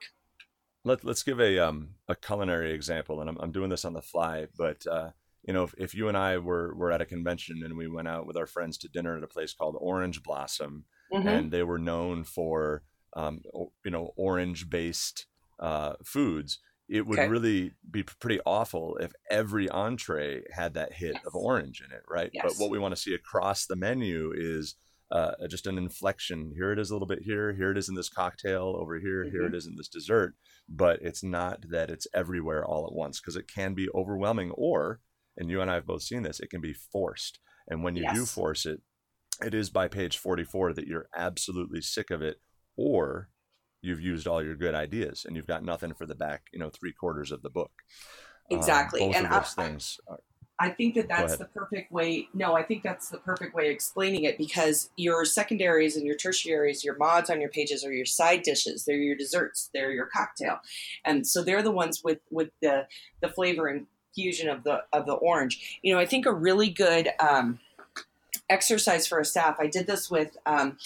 Let, let's give a um, a culinary example, and I'm, I'm doing this on the fly, but uh, you know, if, if you and I were were at a convention and we went out with our friends to dinner at a place called Orange Blossom, mm-hmm. and they were known for um, you know orange based uh, foods, it would okay. really be pretty awful if every entree had that hit yes. of orange in it, right? Yes. But what we want to see across the menu is uh, just an inflection. Here it is a little bit here. Here it is in this cocktail over here. Mm-hmm. Here it is in this dessert. But it's not that it's everywhere all at once because it can be overwhelming or and you and I have both seen this, it can be forced. And when you yes. do force it, it is by page 44 that you're absolutely sick of it, or you've used all your good ideas and you've got nothing for the back, you know, three quarters of the book. Um, exactly. Um, and those I, things. Are, I think that that's the perfect way. No, I think that's the perfect way of explaining it because your secondaries and your tertiaries, your mods on your pages are your side dishes. They're your desserts. They're your cocktail, and so they're the ones with with the the flavor and fusion of the of the orange. You know, I think a really good um, exercise for a staff. I did this with um,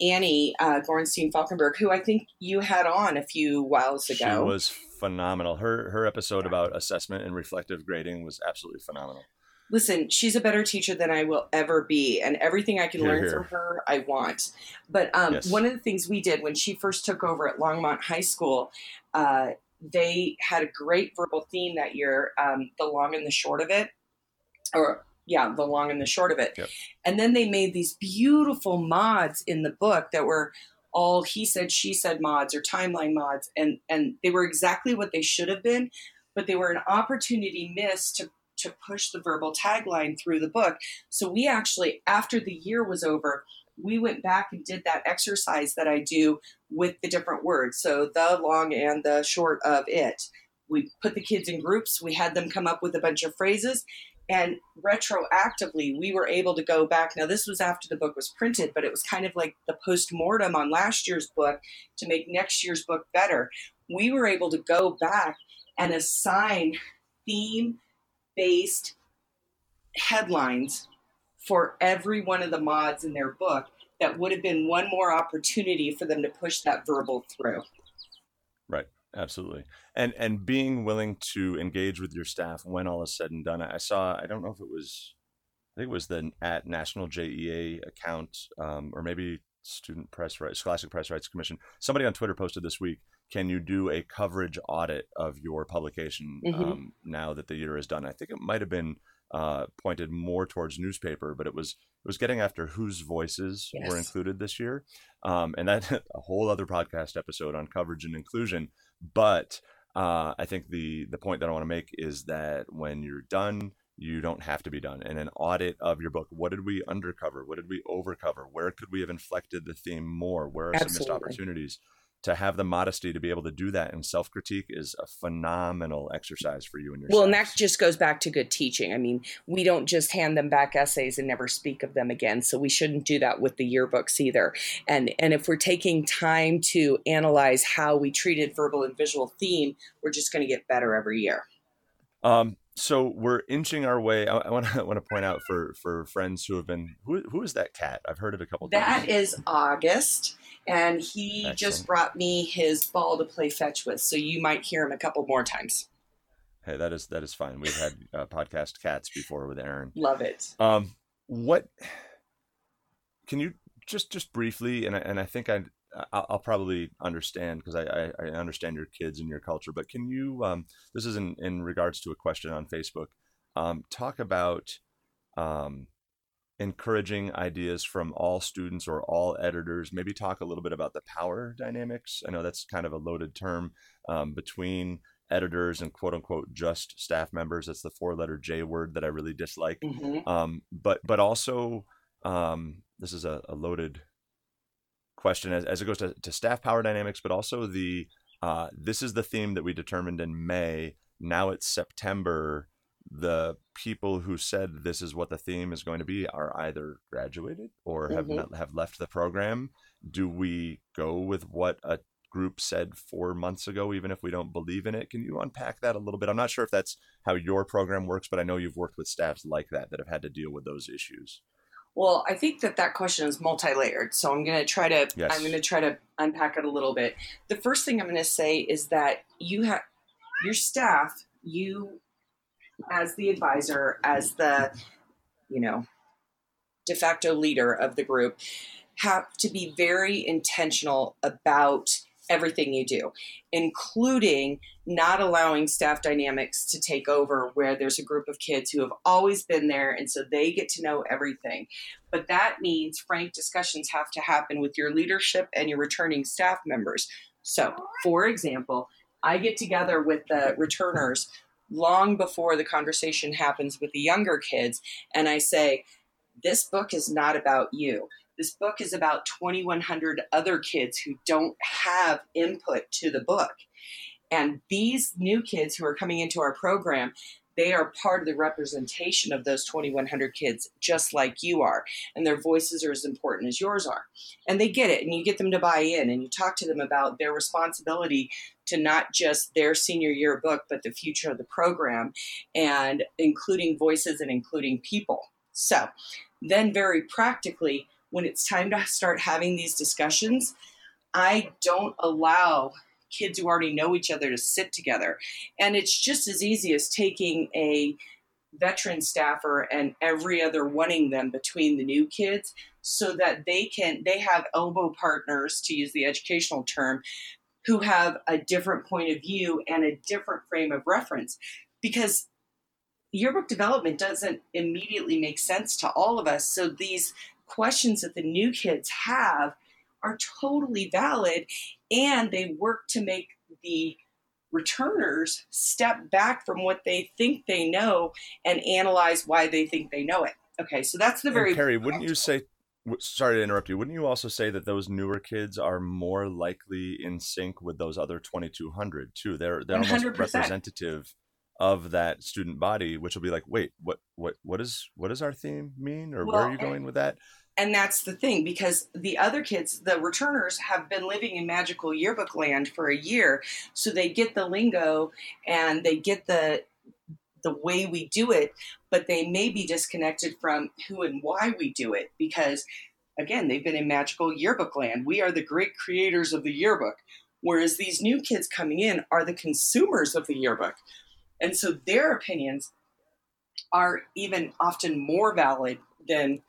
Annie uh, Gorenstein Falkenberg, who I think you had on a few whiles ago. She was phenomenal. Her her episode about assessment and reflective grading was absolutely phenomenal. Listen, she's a better teacher than I will ever be, and everything I can learn here. from her, I want. But um, yes. one of the things we did when she first took over at Longmont High School, uh, they had a great verbal theme that year, um, the long and the short of it, or yeah, the long and the short of it. Yep. And then they made these beautiful mods in the book that were all he said, she said mods or timeline mods, and and they were exactly what they should have been, but they were an opportunity missed to to push the verbal tagline through the book. So we actually, after the year was over, we went back and did that exercise that I do with the different words. So the long and the short of it. We put the kids in groups, we had them come up with a bunch of phrases, and retroactively we were able to go back. Now, this was after the book was printed, but it was kind of like the post mortem on last year's book to make next year's book better. We were able to go back and assign theme based headlines for every one of the mods in their book that would have been one more opportunity for them to push that verbal through. Right. Absolutely. And and being willing to engage with your staff when all is said and done. I saw I don't know if it was I think it was the at National JEA account um, or maybe Student Press Rights Scholastic Press Rights Commission. Somebody on Twitter posted this week, can you do a coverage audit of your publication mm-hmm. um, now that the year is done? I think it might have been uh, pointed more towards newspaper, but it was it was getting after whose voices yes. were included this year, um, and that a whole other podcast episode on coverage and inclusion. But uh, I think the the point that I want to make is that when you're done, you don't have to be done. And an audit of your book, what did we undercover? What did we overcover? Where could we have inflected the theme more? Where are Absolutely. some missed opportunities? To have the modesty to be able to do that and self critique is a phenomenal exercise for you and your. Well, and that just goes back to good teaching. I mean, we don't just hand them back essays and never speak of them again. So we shouldn't do that with the yearbooks either. And and if we're taking time to analyze how we treated verbal and visual theme, we're just going to get better every year. Um, so we're inching our way. I, want to want to point out for for friends who have been who who is that cat? I've heard it a couple that times. That is August, and he Excellent. just brought me his ball to play fetch with. So you might hear him a couple more times. Hey, that is that is fine. We've had uh, podcast cats before with Aaron. Love it. Um, what can you just just briefly and I, and I think I I'll, probably understand because I, I, understand your kids and your culture. But can you? Um, this is in, in regards to a question on Facebook. Um, talk about um, encouraging ideas from all students or all editors. Maybe talk a little bit about the power dynamics. I know that's kind of a loaded term um, between editors and quote unquote just staff members. That's the four letter J word that I really dislike. Mm-hmm. Um, but but also um, this is a, a loaded question as, as it goes to, to staff power dynamics, but also the uh, this is the theme that we determined in May. Now it's September. The people who said this is what the theme is going to be are either graduated or have Mhm. not, have left the program. Do we go with what a group said four months ago, even if we don't believe in it? Can you unpack that a little bit? I'm not sure if that's how your program works, but I know you've worked with staffs like that that have had to deal with those issues. Well, I think that that question is multi-layered, so I'm going to try to Yes. I'm going to try to unpack it a little bit. The first thing I'm going to say is that you have your staff, you as the advisor, as the you know de facto leader of the group, have to be very intentional about everything you do, including not allowing staff dynamics to take over where there's a group of kids who have always been there and so they get to know everything. But that means frank discussions have to happen with your leadership and your returning staff members. So, for example, I get together with the returners long before the conversation happens with the younger kids and I say, This book is not about you. This book is about 2,100 other kids who don't have input to the book. And these new kids who are coming into our program, they are part of the representation of those 2,100 kids, just like you are. And their voices are as important as yours are. And they get it, and you get them to buy in, and you talk to them about their responsibility to not just their senior year book, but the future of the program, and including voices and including people. So, then very practically, when it's time to start having these discussions, I don't allow kids who already know each other to sit together. And it's just as easy as taking a veteran staffer and every other wanting them between the new kids so that they can they have elbow partners to use the educational term who have a different point of view and a different frame of reference because yearbook development doesn't immediately make sense to all of us so these questions that the new kids have are totally valid and they work to make the returners step back from what they think they know and analyze why they think they know it. Okay, so that's the very And Carrie, wouldn't you say? Sorry to interrupt you. Wouldn't you also say that those newer kids are more likely in sync with those other 2,200 too? They're they're almost 100%. representative of that student body, which will be like, wait, what what what is what does our theme mean, or where are you going with that? And that's the thing because the other kids, the returners, have been living in magical yearbook land for a year, so they get the lingo and they get the the way we do it, but they may be disconnected from who and why we do it because again, they've been in magical yearbook land. We are the great creators of the yearbook, whereas these new kids coming in are the consumers of the yearbook. And so their opinions are even often more valid than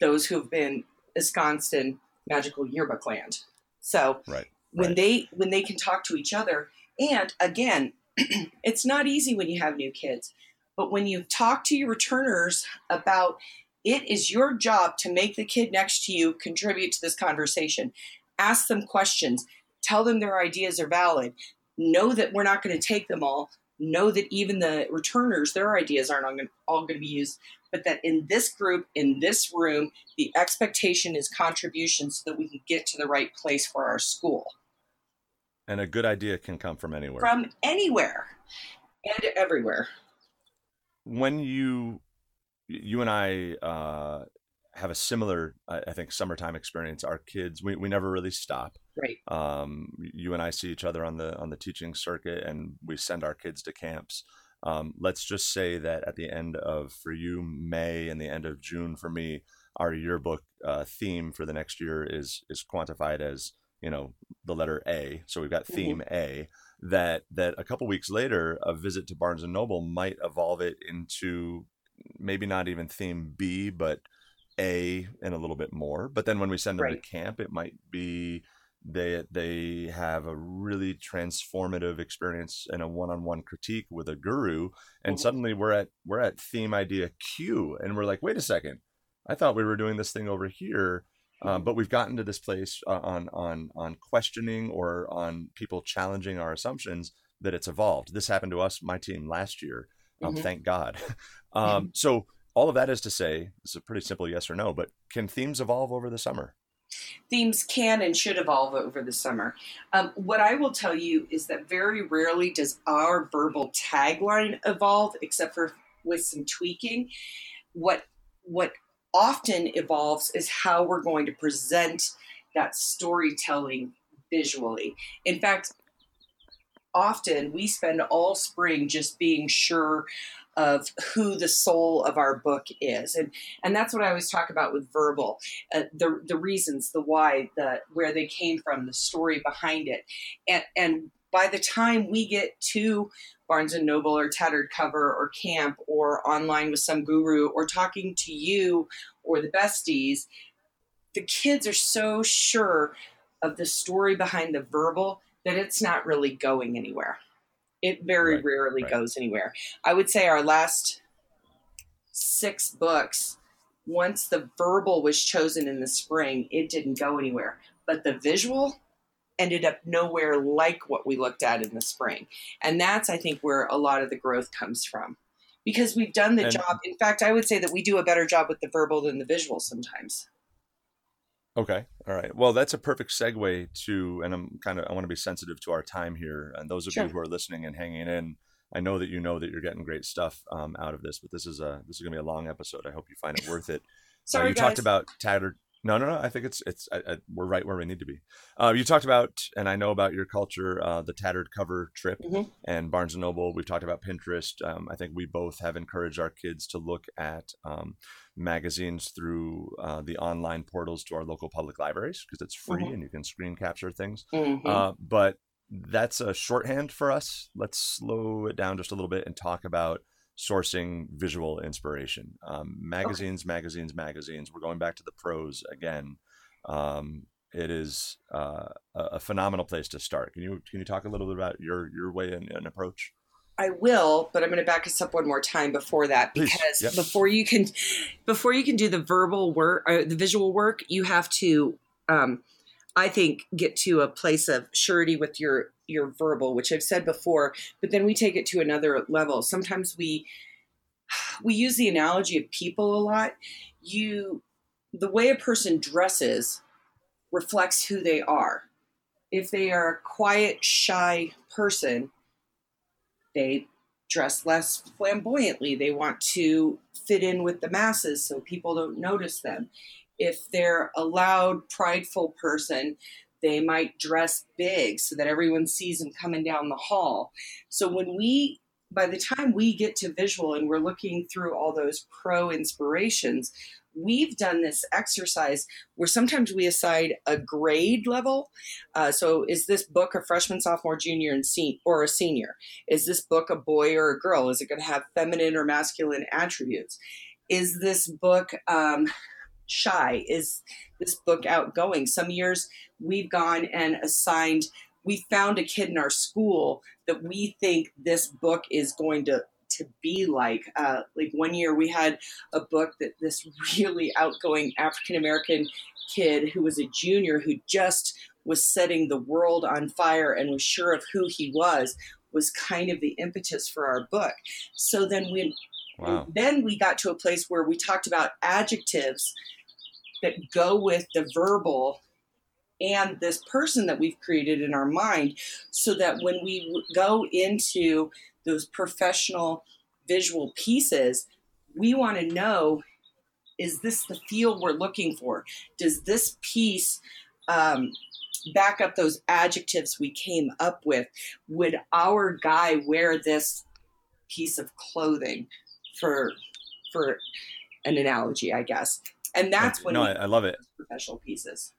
those who have been ensconced in magical yearbook land. So Right. when right. they when they can talk to each other, and again, it's not easy when you have new kids, but when you talk to your returners about it is your job to make the kid next to you contribute to this conversation. Ask them questions. Tell them their ideas are valid. Know that we're not going to take them all. Know that even the returners, their ideas aren't all going to be used, but that in this group, in this room, the expectation is contribution so that we can get to the right place for our school And a good idea can come from anywhere. from anywhere and everywhere. when you you and I uh, have a similar, I I think, summertime experience. Our kids, we, we never really stop. Right. Um, you and I see each other on the on the teaching circuit, and we send our kids to camps. Um, let's just say that at the end of for you May and the end of June for me, our yearbook uh, theme for the next year is is quantified as you know the letter A. So we've got Mhm. theme A. That that a couple weeks later, a visit to Barnes and Noble might evolve it into maybe not even theme B, but A and a little bit more. But then when we send them Right. to camp, it might be they they have a really transformative experience and a one-on-one critique with a guru and Mhm. suddenly we're at we're at theme idea q and we're like wait a second. I thought we were doing this thing over here. Um, but we've gotten to this place uh, on on on questioning or on people challenging our assumptions that it's evolved. This happened to us my team last year. Um, Mhm. thank god. Um, so all of that is to say it's a pretty simple yes or no but can themes evolve over the summer themes can and should evolve over the summer. Um, what I will tell you is that very rarely does our verbal tagline evolve, except for with some tweaking. What what often evolves is how we're going to present that storytelling visually. In fact, often we spend all spring just being sure of who the soul of our book is and and that's what i always talk about with verbal uh, the the reasons the why the where they came from the story behind it and and by the time we get to barnes and noble or tattered cover or camp or online with some guru or talking to you or the besties the kids are so sure of the story behind the verbal that it's not really going anywhere. It very right, rarely right. goes anywhere. I would say our last six books, once the verbal was chosen in the spring, it didn't go anywhere. But the visual ended up nowhere like what we looked at in the spring. And that's, I think, where a lot of the growth comes from. Because we've done the and, job. In fact, I would say that we do a better job with the verbal than the visual sometimes. Okay. All right. Well, that's a perfect segue to, and I'm kind of, I want to be sensitive to our time here. And those of sure. you who are listening and hanging in, I know that you know that you're getting great stuff um, out of this, but this is a, this is going to be a long episode. I hope you find it worth it. Sorry, uh, you guys. talked about tattered. No, no, no. I think it's, it's, I, I, we're right where we need to be. Uh, you talked about, and I know about your culture, uh, the tattered cover trip mm-hmm. and Barnes and Noble. We've talked about Pinterest. Um, I think we both have encouraged our kids to look at um, magazines through uh, the online portals to our local public libraries because it's free mm-hmm. and you can screen capture things. Mm-hmm. Uh, but that's a shorthand for us. Let's slow it down just a little bit and talk about sourcing visual inspiration. Um, magazines, okay. magazines, magazines. We're going back to the pros again. Um, it is uh, a phenomenal place to start. Can you can you talk a little bit about your your way and, and approach? I will, but I'm going to back us up one more time before that because yep. before you can, before you can do the verbal work, uh, the visual work, you have to, um, I think, get to a place of surety with your your verbal, which I've said before. But then we take it to another level. Sometimes we we use the analogy of people a lot. You, the way a person dresses reflects who they are. If they are a quiet, shy person, they dress less flamboyantly. They want to fit in with the masses so people don't notice them. If they're a loud, prideful person, they might dress big so that everyone sees them coming down the hall. So when we by the time we get to visual and we're looking through all those pro inspirations, we've done this exercise where sometimes we assign a grade level. Uh, so, is this book a freshman, sophomore, junior, and sen- or a senior? Is this book a boy or a girl? Is it going to have feminine or masculine attributes? Is this book um, shy? Is this book outgoing? Some years we've gone and assigned. We found a kid in our school that we think this book is going to to be like. Uh, like one year we had a book that this really outgoing African American kid who was a junior who just was setting the world on fire and was sure of who he was was kind of the impetus for our book. So then we wow. then we got to a place where we talked about adjectives that go with the verbal and this person that we've created in our mind so that when we go into those professional visual pieces, we want to know is this the feel we're looking for? Does this piece um, back up those adjectives we came up with? Would our guy wear this piece of clothing for for an analogy, I guess? And that's when no, I, I love it. Professional pieces.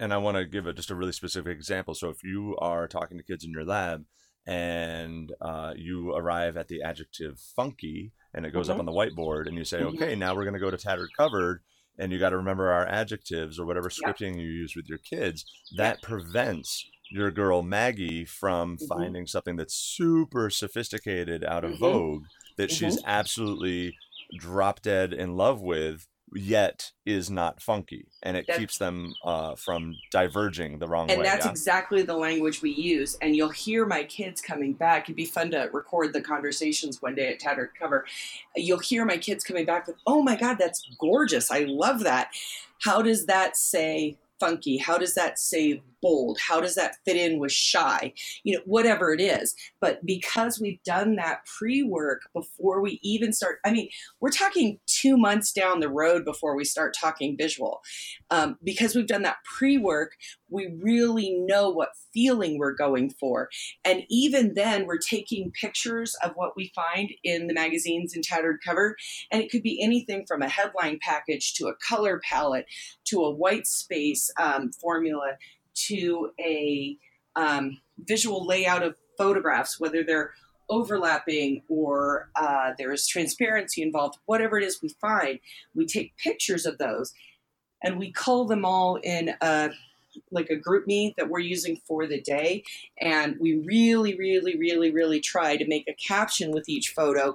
And I want to give a, just a really specific example. So if you are talking to kids in your lab and uh, you arrive at the adjective funky and it goes mm-hmm. up on the whiteboard and you say mm-hmm. okay now we're going to go to tattered cover and you got to remember our adjectives or whatever scripting you use with your kids that prevents your girl maggie from mm-hmm. finding something that's super sophisticated out of mm-hmm. vogue that she's mm-hmm. absolutely drop dead in love with yet is not funky and it that's, keeps them uh, from diverging the wrong and way. And that's yeah? exactly the language we use. And you'll hear my kids coming back. It'd be fun to record the conversations one day at Tattered Cover. You'll hear my kids coming back with, oh my God, that's gorgeous. I love that. How does that say funky? How does that say bold? How does that fit in with shy? You know, whatever it is. But because we've done that pre work before we even start, I mean, we're talking two months down the road before we start talking visual. Um, because we've done that pre work, we really know what feeling we're going for. And even then, we're taking pictures of what we find in the magazines and tattered cover. And it could be anything from a headline package to a color palette to a white space um, formula to a um, visual layout of photographs, whether they're overlapping or uh, there's transparency involved, whatever it is we find, we take pictures of those and we cull them all in a like a GroupMe that we're using for the day. And we really really really really try to make a caption with each photo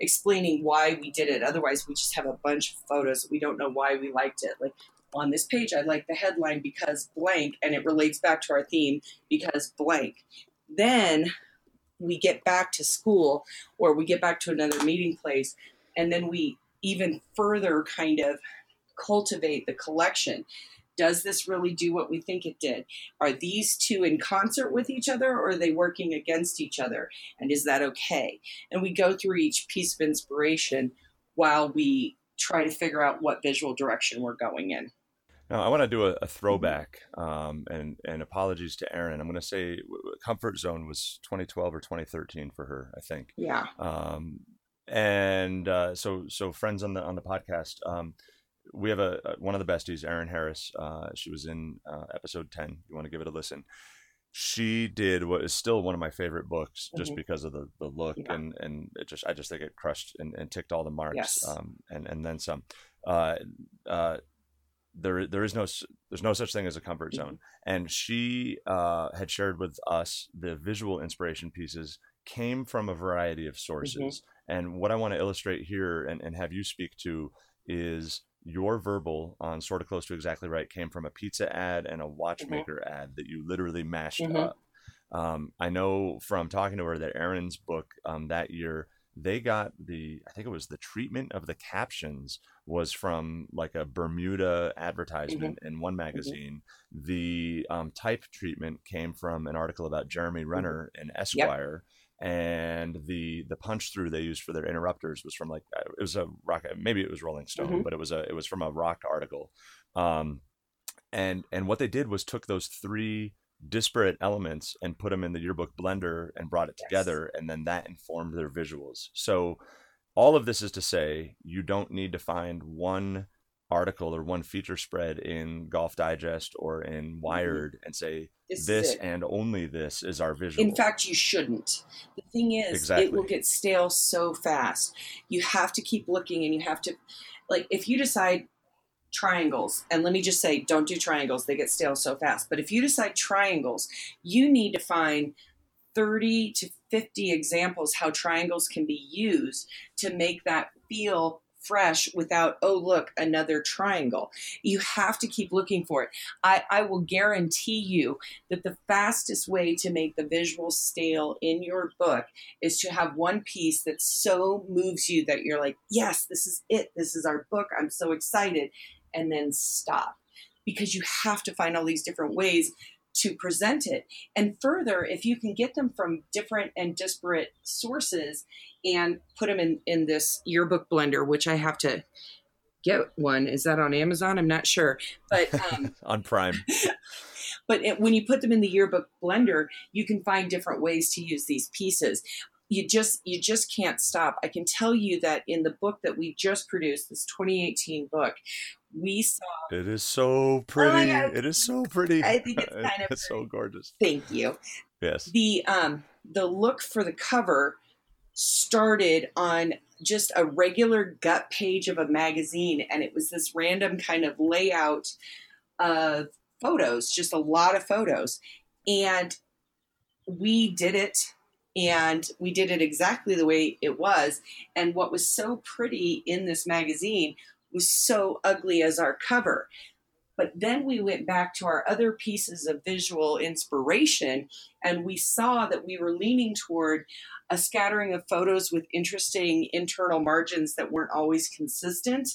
explaining why we did it. Otherwise we just have a bunch of photos. We don't know why we liked it. Like on this page, I like the headline because blank, and it relates back to our theme because blank. Then we get back to school or we get back to another meeting place, and then we even further kind of cultivate the collection. Does this really do what we think it did? Are these two in concert with each other or are they working against each other? And is that okay? And we go through each piece of inspiration while we try to figure out what visual direction we're going in. Now, I want to do a, a throwback, um, and and apologies to Erin. I'm going to say Comfort Zone was 2012 or 2013 for her, I think. Yeah. Um, and uh, so so friends on the on the podcast, um, we have a, one of the besties, Erin Harris. Uh, she was in uh, episode 10. You want to give it a listen. She did what is still one of my favorite books, just mm-hmm. because of the, the look yeah. and and it just I just think it crushed and, and ticked all the marks, yes. um, and and then some. Uh, uh, there there is no there's no such thing as a comfort mm-hmm. zone and she uh, had shared with us the visual inspiration pieces came from a variety of mm-hmm. sources mm-hmm. and what i want to illustrate here and, and have you speak to is your verbal on sort of close to exactly right came from a pizza ad and a watchmaker mm-hmm. ad that you literally mashed mm-hmm. up um, i know from talking to her that erin's book um, that year they got the i think it was the treatment of the captions was from like a bermuda advertisement mm-hmm. in one mm-hmm. magazine mm-hmm. the um, type treatment came from an article about jeremy mm-hmm. renner mm-hmm. in esquire yep. and the the punch through they used for their interrupters was from like uh, it was a rock maybe it was rolling stone mm-hmm. but it was a it was from a rock article um, and and what they did was took those three disparate elements and put them in the yearbook blender and brought it yes. together and then that informed their visuals so all of this is to say you don't need to find one article or one feature spread in golf digest or in mm-hmm. wired mm-hmm. and say this, this and only this is our visual in fact you shouldn't the thing is exactly. it will get stale so fast you have to keep looking and you have to like if you decide triangles, and let me just say, don't do triangles, they get stale so fast. But if you decide triangles, you need to find 30 to 50 examples how triangles can be used to make that feel fresh without oh look another triangle. You have to keep looking for it. I, I will guarantee you that the fastest way to make the visual stale in your book is to have one piece that so moves you that you're like yes this is it. This is our book. I'm so excited and then stop because you have to find all these different ways to present it. And further, if you can get them from different and disparate sources and put them in, in this yearbook blender, which I have to get one. Is that on Amazon? I'm not sure. But um, on Prime. but it, when you put them in the yearbook blender, you can find different ways to use these pieces you just you just can't stop. I can tell you that in the book that we just produced, this 2018 book, we saw it is so pretty. Oh it is so pretty. I think it's kind of it's so gorgeous. Thank you. Yes. The um the look for the cover started on just a regular gut page of a magazine and it was this random kind of layout of photos, just a lot of photos. And we did it and we did it exactly the way it was. And what was so pretty in this magazine was so ugly as our cover. But then we went back to our other pieces of visual inspiration and we saw that we were leaning toward a scattering of photos with interesting internal margins that weren't always consistent.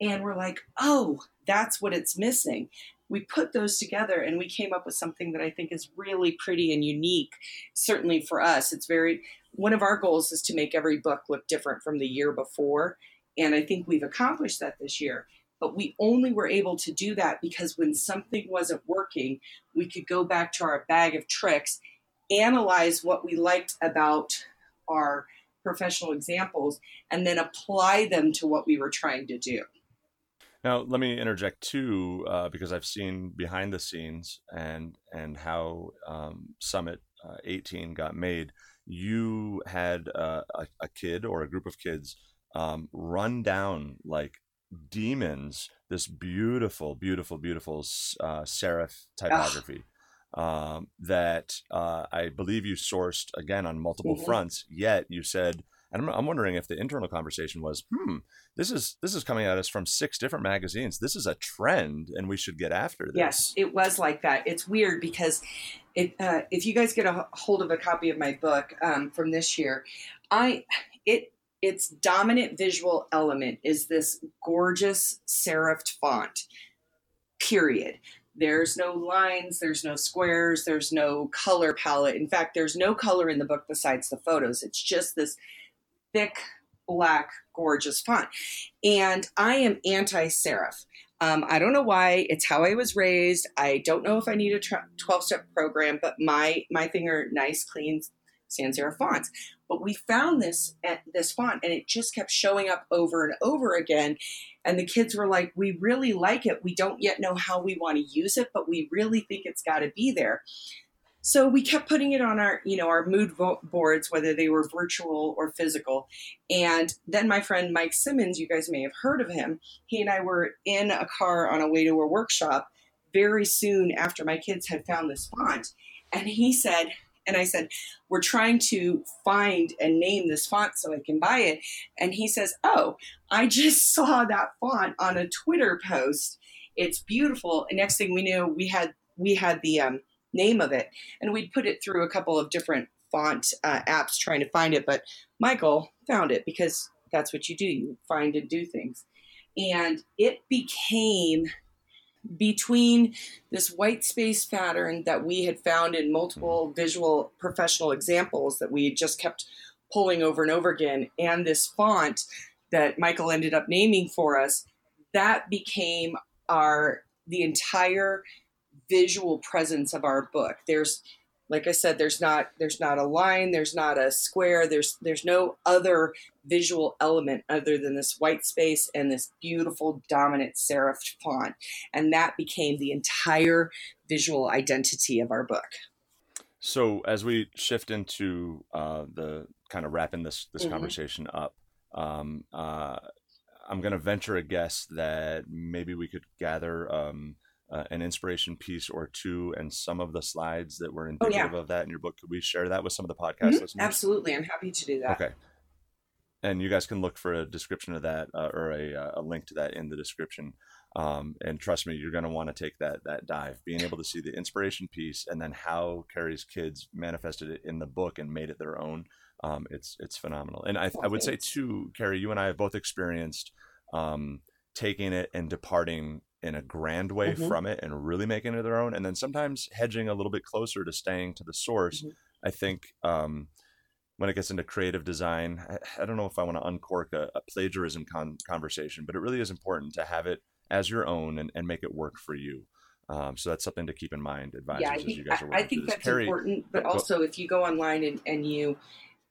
And we're like, oh, that's what it's missing. We put those together and we came up with something that I think is really pretty and unique. Certainly for us, it's very, one of our goals is to make every book look different from the year before. And I think we've accomplished that this year. But we only were able to do that because when something wasn't working, we could go back to our bag of tricks, analyze what we liked about our professional examples, and then apply them to what we were trying to do. Now, let me interject too, uh, because I've seen behind the scenes and and how um, Summit uh, 18 got made. You had uh, a, a, kid or a group of kids um, run down like demons this beautiful, beautiful, beautiful uh, serif typography um, that uh, I believe you sourced again on multiple mm-hmm. fronts. Yet you said, and I'm, I'm, wondering if the internal conversation was, hmm, this is this is coming at us from six different magazines. This is a trend, and we should get after this. Yes, it was like that. It's weird because it, uh, if you guys get a hold of a copy of my book um, from this year, I it its dominant visual element is this gorgeous serifed font, period. There's no lines, there's no squares, there's no color palette. In fact, there's no color in the book besides the photos. It's just this thick, black, gorgeous font. And I am anti serif. Um, I don't know why. It's how I was raised. I don't know if I need a 12 step program, but my, my thing are nice, clean sans serif fonts. But we found this at this font and it just kept showing up over and over again. And the kids were like, We really like it. We don't yet know how we want to use it, but we really think it's got to be there. So we kept putting it on our, you know, our mood boards, whether they were virtual or physical. And then my friend Mike Simmons, you guys may have heard of him. He and I were in a car on a way to a workshop very soon after my kids had found this font. And he said, and I said, We're trying to find and name this font so I can buy it. And he says, Oh, I just saw that font on a Twitter post. It's beautiful. And next thing we knew, we had we had the um, name of it, and we'd put it through a couple of different font uh, apps trying to find it. But Michael found it because that's what you do. You find and do things. And it became between this white space pattern that we had found in multiple visual professional examples that we just kept pulling over and over again, and this font that Michael ended up naming for us, that became our the entire visual presence of our book. There's like I said, there's not there's not a line, there's not a square, there's there's no other visual element other than this white space and this beautiful dominant serif font, and that became the entire visual identity of our book. So as we shift into uh, the kind of wrapping this this mm-hmm. conversation up, um, uh, I'm going to venture a guess that maybe we could gather. Um, uh, an inspiration piece or two and some of the slides that were indicative oh, yeah. of that in your book. Could we share that with some of the podcast mm-hmm. listeners? Absolutely. I'm happy to do that. Okay. And you guys can look for a description of that uh, or a, uh, a, link to that in the description. Um, and trust me, you're going to want to take that that dive, being able to see the inspiration piece and then how Carrie's kids manifested it in the book and made it their own. Um, it's it's phenomenal. And I, I would say too, Carrie, you and I have both experienced um, taking it and departing in a grand way mm-hmm. from it and really making it their own and then sometimes hedging a little bit closer to staying to the source mm-hmm. i think um, when it gets into creative design i, I don't know if i want to uncork a, a plagiarism con- conversation but it really is important to have it as your own and, and make it work for you um, so that's something to keep in mind advisors yeah, I think, as you guys are I think that's Carrie, important but also if you go online and, and you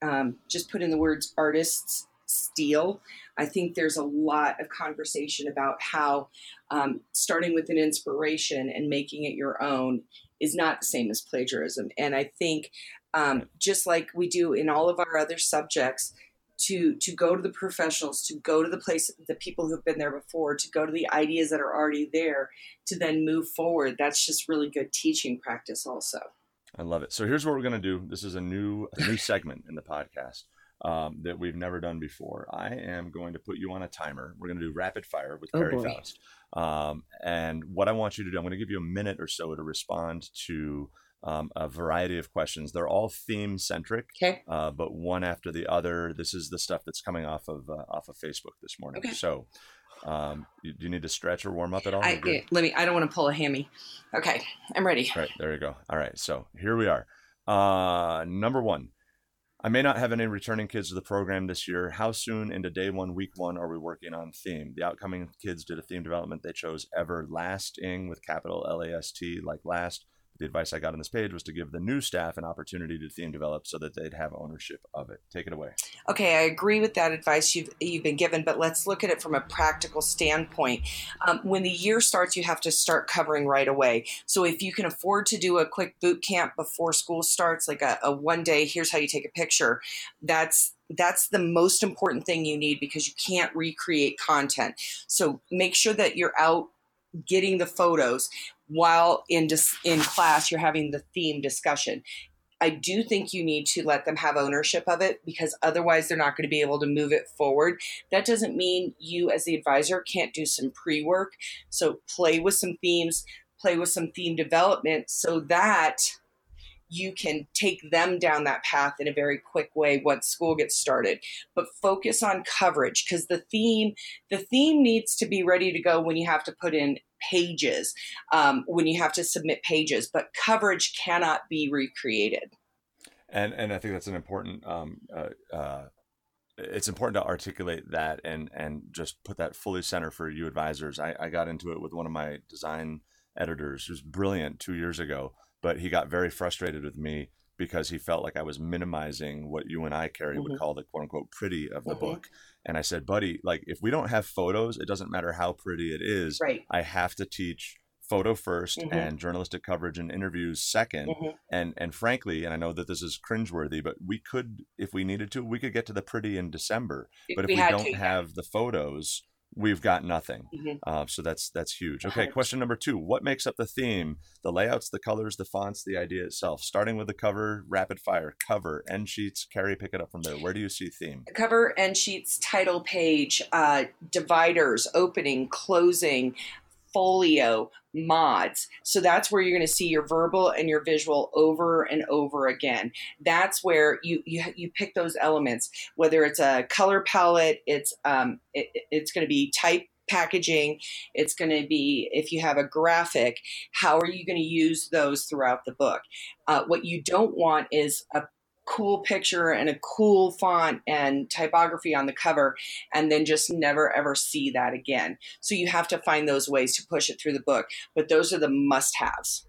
um, just put in the words artists steal I think there's a lot of conversation about how um, starting with an inspiration and making it your own is not the same as plagiarism. And I think um, just like we do in all of our other subjects, to to go to the professionals, to go to the place, the people who've been there before, to go to the ideas that are already there, to then move forward. That's just really good teaching practice, also. I love it. So here's what we're going to do. This is a new a new segment in the podcast um, that we've never done before. I am going to put you on a timer. We're going to do rapid fire with oh, Carrie Faust. Um, and what I want you to do, I'm going to give you a minute or so to respond to um, a variety of questions. They're all theme centric, okay. uh, but one after the other. This is the stuff that's coming off of uh, off of Facebook this morning. Okay. So, Um, you, do you need to stretch or warm up at all? I, let me. I don't want to pull a hammy. Okay, I'm ready. All right, there you go. All right, so here we are. Uh, number one, I may not have any returning kids to the program this year. How soon into day one, week one, are we working on theme? The outcoming kids did a theme development. They chose everlasting with capital L A S T, like last the advice I got on this page was to give the new staff an opportunity to theme develop so that they'd have ownership of it. Take it away. Okay, I agree with that advice you've you've been given, but let's look at it from a practical standpoint. Um, when the year starts, you have to start covering right away. So if you can afford to do a quick boot camp before school starts, like a, a one day, here's how you take a picture. That's that's the most important thing you need because you can't recreate content. So make sure that you're out getting the photos while in dis- in class you're having the theme discussion. I do think you need to let them have ownership of it because otherwise they're not going to be able to move it forward. That doesn't mean you, as the advisor, can't do some pre work. So, play with some themes, play with some theme development so that you can take them down that path in a very quick way once school gets started but focus on coverage because the theme the theme needs to be ready to go when you have to put in pages um, when you have to submit pages, but coverage cannot be recreated. And and I think that's an important. Um, uh, uh, it's important to articulate that and and just put that fully center for you advisors. I, I got into it with one of my design editors who's brilliant two years ago, but he got very frustrated with me because he felt like I was minimizing what you and I, Carrie, mm-hmm. would call the quote unquote pretty of the mm-hmm. book. And I said, buddy, like if we don't have photos, it doesn't matter how pretty it is. Right. I have to teach photo 1st mm-hmm. and journalistic coverage and interviews 2nd mm-hmm. And and frankly, and I know that this is cringeworthy, but we could, if we needed to, we could get to the pretty in December. But if we, we don't to, have the photos, we've got nothing. Mm-hmm. Uh, so that's that's huge. Okay, question number two: What makes up the theme? The layouts, the colors, the fonts, the idea itself. Starting with the cover, rapid fire cover, end sheets. Carrie, pick it up from there. Where do you see theme? Cover, end sheets, title page, uh, dividers, opening, closing, folio mods. So that's where you're going to see your verbal and your visual over and over again. That's where you you, you pick those elements. Whether it's a color palette, it's um, it, it's going to be type packaging it's going to be if you have a graphic how are you going to use those throughout the book uh, what you don't want is a cool picture and a cool font and typography on the cover and then just never ever see that again. So you have to find those ways to push it through the book, but those are the must haves.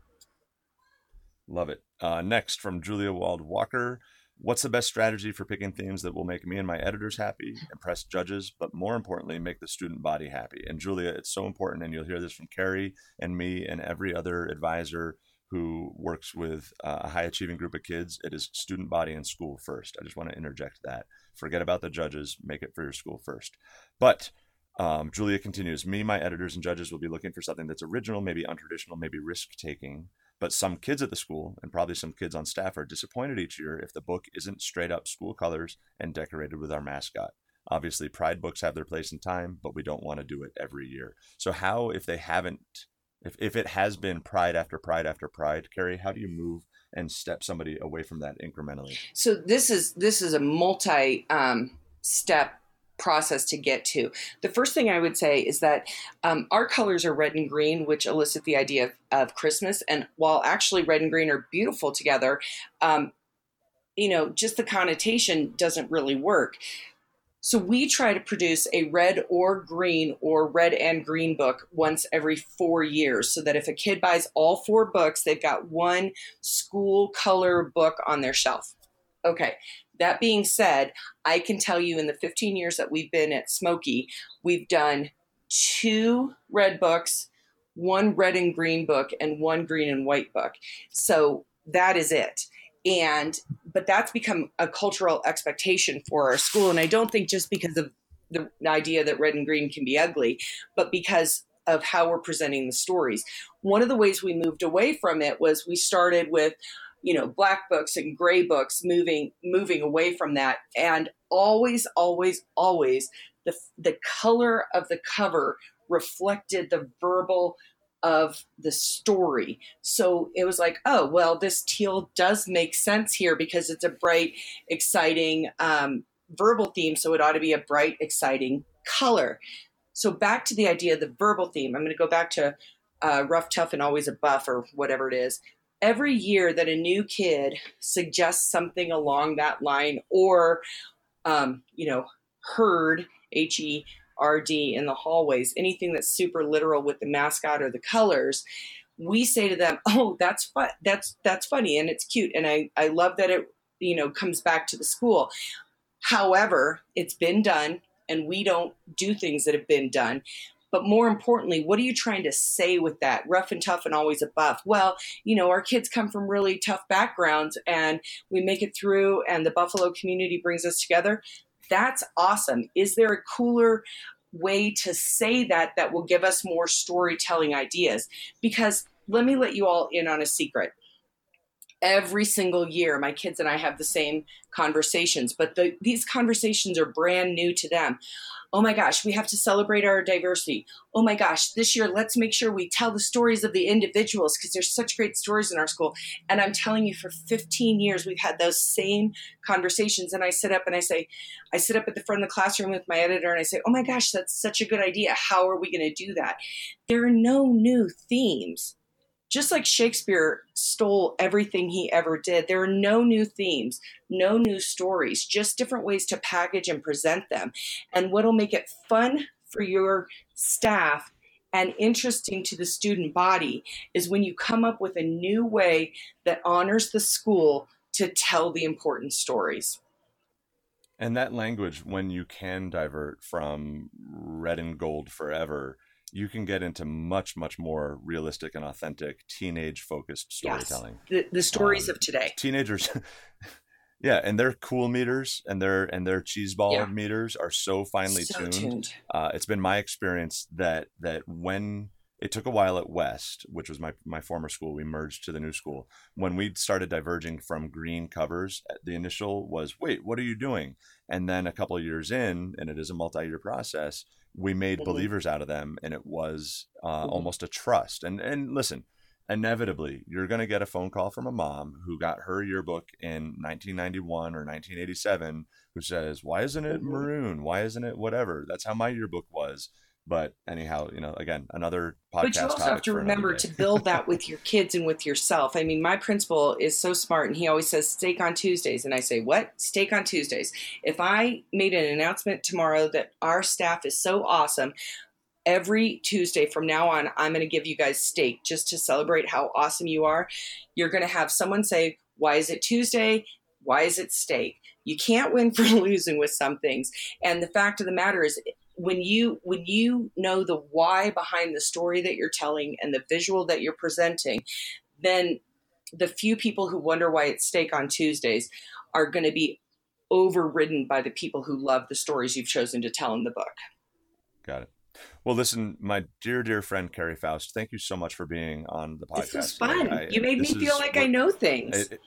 Love it. Uh, next from Julia Wald Walker. What's the best strategy for picking themes that will make me and my editors happy, impress judges, but more importantly, make the student body happy? And Julia, it's so important, and you'll hear this from Carrie and me and every other advisor who works with uh, a high achieving group of kids, it is student body and school first. I just want to interject that. Forget about the judges, make it for your school first. But um, Julia continues Me, my editors, and judges will be looking for something that's original, maybe untraditional, maybe risk taking. But some kids at the school, and probably some kids on staff, are disappointed each year if the book isn't straight up school colors and decorated with our mascot. Obviously, Pride books have their place in time, but we don't want to do it every year. So, how, if they haven't if, if it has been pride after pride after pride, Carrie, how do you move and step somebody away from that incrementally? So this is this is a multi um, step process to get to. The first thing I would say is that um, our colors are red and green, which elicit the idea of, of, Christmas. And while actually red and green are beautiful together, um, you know, just the connotation doesn't really work. So we try to produce a red or green or red and green book once every four years so that if a kid buys all four books, they've got one school color book on their shelf. Okay, that being said, I can tell you in the 15 years that we've been at Smoky, we've done two red books, one red and green book, and one green and white book. So that is it and but that's become a cultural expectation for our school. And i don't think just because of the idea that red and green can be ugly but because of how we're presenting the stories. One of the ways we moved away from it was we started with you know black books and gray books moving moving away from that. And always always always the the color of the cover reflected the verbal of the story. So it was like, oh, well, this teal does make sense here because it's a bright, exciting um, verbal theme. So it ought to be a bright, exciting color. So back to the idea of the verbal theme. I'm going to go back to uh, rough, tough, and always a buff, or whatever it is. Every year that a new kid suggests something along that line, or um, you know, heard H E R D in the hallways, anything that's super literal with the mascot or the colors, we say to them, "Oh, that's fun. That's that's funny and it's cute." And I I love that it you know comes back to the school. However, it's been done, and we don't do things that have been done. But more importantly, what are you trying to say with that? Rough and tough and always a buff. Well, you know, our kids come from really tough backgrounds and we make it through, and the Buffalo community brings us together. That's awesome. Is there a cooler way to say that that will give us more storytelling ideas? Because let me let you all in on a secret every single year my kids and i have the same conversations but the, these conversations are brand new to them. Oh my gosh we have to celebrate our diversity. Oh my gosh this year let's make sure we tell the stories of the individuals because there's such great stories in our school. And i'm telling you for 15 years we've had those same conversations. And i sit up and i say i sit up at the front of the classroom with my editor and i say oh my gosh that's such a good idea. How are we going to do that? There are no new themes just like Shakespeare stole everything he ever did, there are no new themes, no new stories, just different ways to package and present them. And what'll make it fun for your staff and interesting to the student body is when you come up with a new way that honors the school to tell the important stories. And that language, when you can divert from red and gold forever you can get into much much more realistic and authentic teenage focused storytelling yes. the, the stories um, of today teenagers yeah and their cool meters and their and their cheese ball yeah. meters are so finely so tuned, tuned. Uh, it's been my experience that that when it took a while at west which was my my former school we merged to the new school when we started diverging from green covers the initial was wait what are you doing and then a couple of years in and it is a multi-year process we made mm-hmm. believers out of them and it was uh, mm-hmm. almost a trust and and listen inevitably you're going to get a phone call from a mom who got her yearbook in 1991 or 1987 who says why isn't it mm-hmm. maroon why isn't it whatever that's how my yearbook was but anyhow, you know, again, another podcast. But you also have to remember to build that with your kids and with yourself. I mean, my principal is so smart, and he always says steak on Tuesdays, and I say, "What? Steak on Tuesdays?" If I made an announcement tomorrow that our staff is so awesome, every Tuesday from now on, I'm going to give you guys steak just to celebrate how awesome you are. You're going to have someone say, "Why is it Tuesday? Why is it steak?" You can't win for losing with some things. And the fact of the matter is, when you when you know the why behind the story that you're telling and the visual that you're presenting then the few people who wonder why it's steak on tuesdays are going to be overridden by the people who love the stories you've chosen to tell in the book got it well, listen, my dear, dear friend Carrie Faust, thank you so much for being on the podcast. This was fun. I, you made me feel like I know things. It,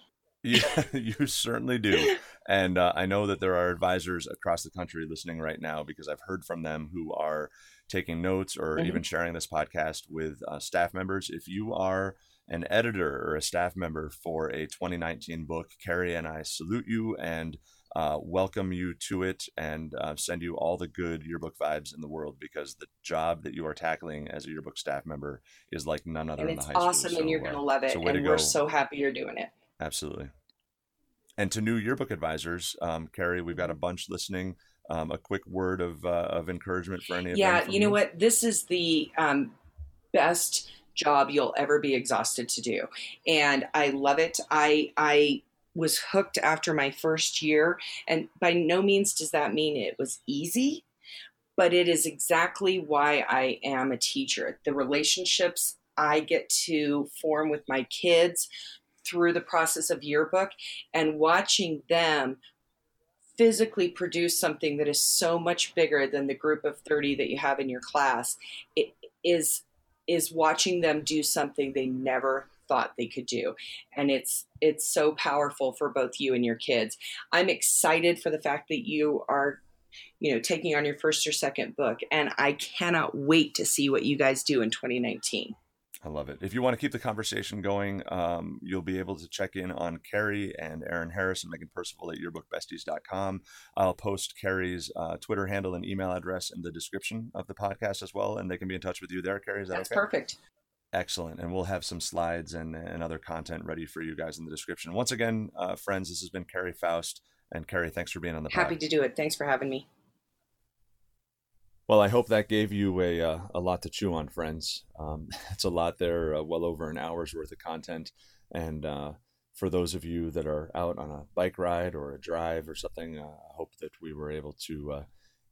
yeah, you certainly do. And uh, I know that there are advisors across the country listening right now because I've heard from them who are taking notes or mm-hmm. even sharing this podcast with uh, staff members. If you are an editor or a staff member for a 2019 book, Carrie and I salute you and uh, welcome you to it and uh, send you all the good yearbook vibes in the world because the job that you are tackling as a yearbook staff member is like none other and in the high awesome school. So, and you're going to love it. So and we're so happy you're doing it. Absolutely. And to new yearbook advisors, um, Carrie, we've got a bunch listening. Um, a quick word of, uh, of encouragement for any of yeah, them. Yeah, you know what? This is the um, best job you'll ever be exhausted to do, and I love it. I I was hooked after my first year, and by no means does that mean it was easy, but it is exactly why I am a teacher. The relationships I get to form with my kids, through the process of yearbook and watching them physically produce something that is so much bigger than the group of 30 that you have in your class it is is watching them do something they never thought they could do. And it's it's so powerful for both you and your kids. I'm excited for the fact that you are you know taking on your first or second book and i cannot wait to see what you guys do in 2019 I love it. If you want to keep the conversation going, um, you'll be able to check in on Carrie and Erin Harris and Megan Percival at yearbookbesties.com. I'll post Carrie's uh, Twitter handle and email address in the description of the podcast as well, and they can be in touch with you there, Carrie. Is that That's okay? perfect. Excellent. And we'll have some slides and, and other content ready for you guys in the description. Once again, uh, friends, this has been Carrie Faust. And Carrie, thanks for being on the Happy to do it. Thanks for having me. Well, I hope that gave you a, uh, a lot to chew on, friends. Um, it's a lot there, uh, well over an hour's worth of content. And uh, for those of you that are out on a bike ride or a drive or something, uh, I hope that we were able to uh,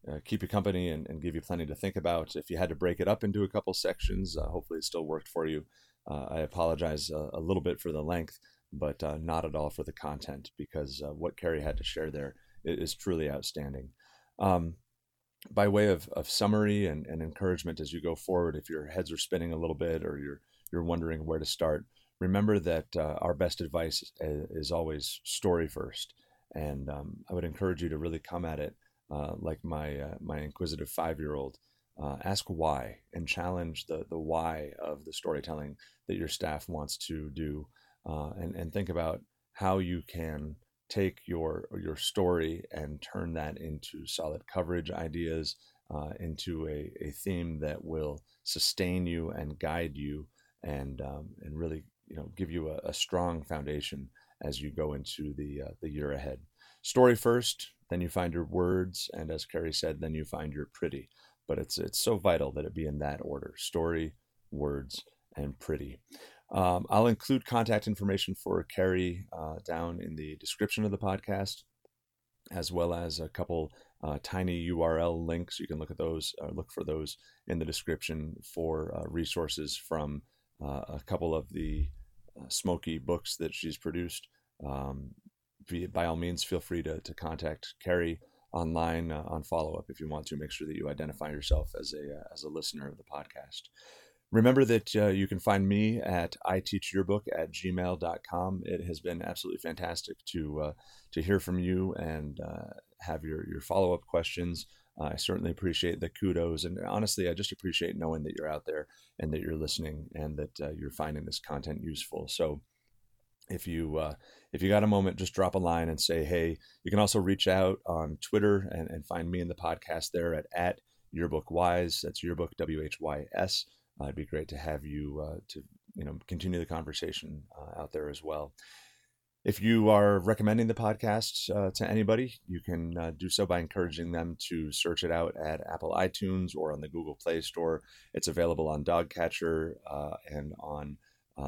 uh, keep you company and, and, give you plenty to think about. If you had to break it up into a couple sections, hopefully it still worked for you. I apologize a little bit for the length, but not at all for the content because what Carrie had to share there is truly outstanding. Um, by way of, of summary and, and encouragement as you go forward, if your heads are spinning a little bit or you're you're wondering where to start, remember that uh, our best advice is, always story first. And um, I would encourage you to really come at it uh, like my uh, my inquisitive five year old. Uh, ask why and challenge the the why of the storytelling that your staff wants to do, uh, and and think about how you can take your your story and turn that into solid coverage ideas, uh, into a, a theme that will sustain you and guide you, and um, and really you know give you a, a, strong foundation as you go into the uh, the year ahead. Story first, then you find your words, and as Carrie said, then you find your pretty. But it's it's so vital that it be in that order: story, words, and pretty. Um, I'll include contact information for Carrie uh, down in the description of the podcast, as well as a couple uh, tiny URL links. You can look at those, or look for those in the description for uh, resources from uh, a couple of the uh, smoky books that she's produced. Um, by all means, feel free to, to contact Carrie online uh, on follow up if you want to. Make sure that you identify yourself as a as a listener of the podcast. Remember that uh, you can find me at iteachyearbook at gmail.com. It has been absolutely fantastic to uh, to hear from you and uh, have your, your follow up questions. I certainly appreciate the kudos. And honestly, I just appreciate knowing that you're out there and that you're listening and that uh, you're finding this content useful. So if you uh, if you got a moment, just drop a line and say, hey, you can also reach out on Twitter and, and find me in the podcast there at, at. That's yearbook, W H Y S. Uh, it'd be great to have you uh, to you know continue the conversation uh, out there as well. If you are recommending the podcast uh, to anybody, you can uh, do so by encouraging them to search it out at Apple iTunes or on the Google Play Store. It's available on DoggCatcher uh, and on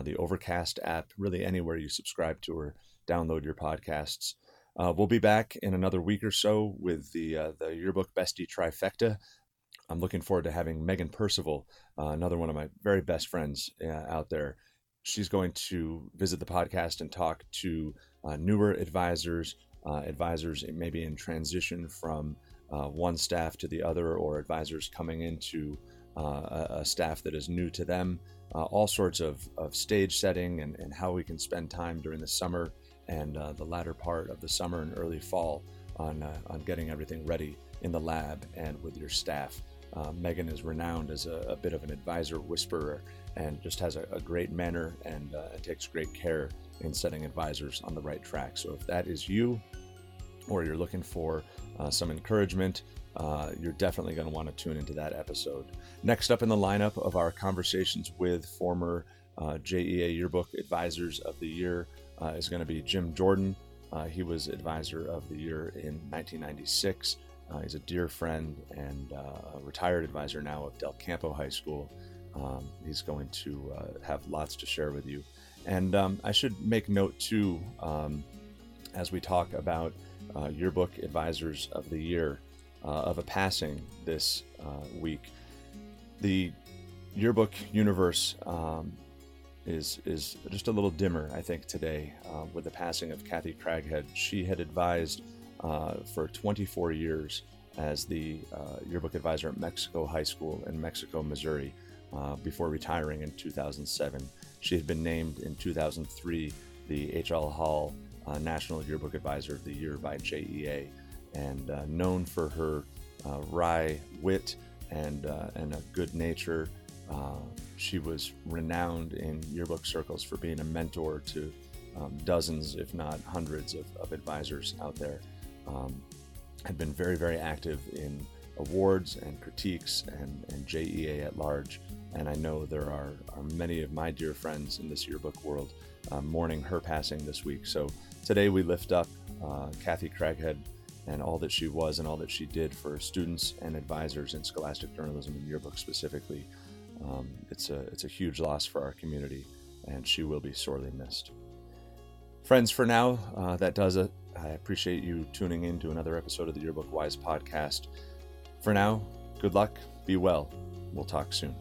the Overcast app, really anywhere you subscribe to or download your podcasts. we'll be back in another week or so with the the yearbook bestie trifecta. I'm looking forward to having Megan Percival, uh, another one of my very best friends uh, out there. She's going to visit the podcast and talk to uh, newer advisors, uh, advisors maybe in transition from uh, one staff to the other, or advisors coming into uh, a, a, staff that is new to them. all sorts of, of stage setting and, and how we can spend time during the summer and the latter part of the summer and early fall on, on getting everything ready in the lab and with your staff. Uh, Megan is renowned as a, a, bit of an advisor whisperer and just has a, a great manner and uh, takes great care in setting advisors on the right track. So if that is you, or you're looking for uh, some encouragement, uh, you're definitely going to want to tune into that episode. Next up in the lineup of our conversations with former uh, JEA Yearbook Advisors of the Year uh, is going to be Jim Jordan. he was Advisor of the Year in 1996. Uh, he's a dear friend and uh, a retired advisor now of Del Campo High School. Um, he's going to uh, have lots to share with you. And um, I should make note too, um, as we talk about uh, yearbook advisors of the year, uh, of a passing this uh, week. The yearbook universe um, is is just a little dimmer, I think, today with the passing of Kathy Craighead. She had advised for 24 years as the uh, yearbook advisor at Mexico High School in Mexico, Missouri, uh, before retiring in 2007. She had been named in 2003 the H.L. Hall uh, National Yearbook Advisor of the Year by JEA, and uh, known for her wry wit and and a good nature. Uh, she was renowned in yearbook circles for being a mentor to um, dozens, if not hundreds, of, of advisors out there. Um, had been very, very active in awards and critiques and, and JEA at large. And I know there are, are many of my dear friends in this yearbook world uh, mourning her passing this week. So today we lift up uh, Kathy Craighead and all that she was and all that she did for students and advisors in scholastic journalism and yearbook specifically. Um, it's a it's a huge loss for our community, and she will be sorely missed. Friends, for now, uh, that does it. I appreciate you tuning in to another episode of the Yearbook Whys podcast. For now, good luck, be well. We'll talk soon.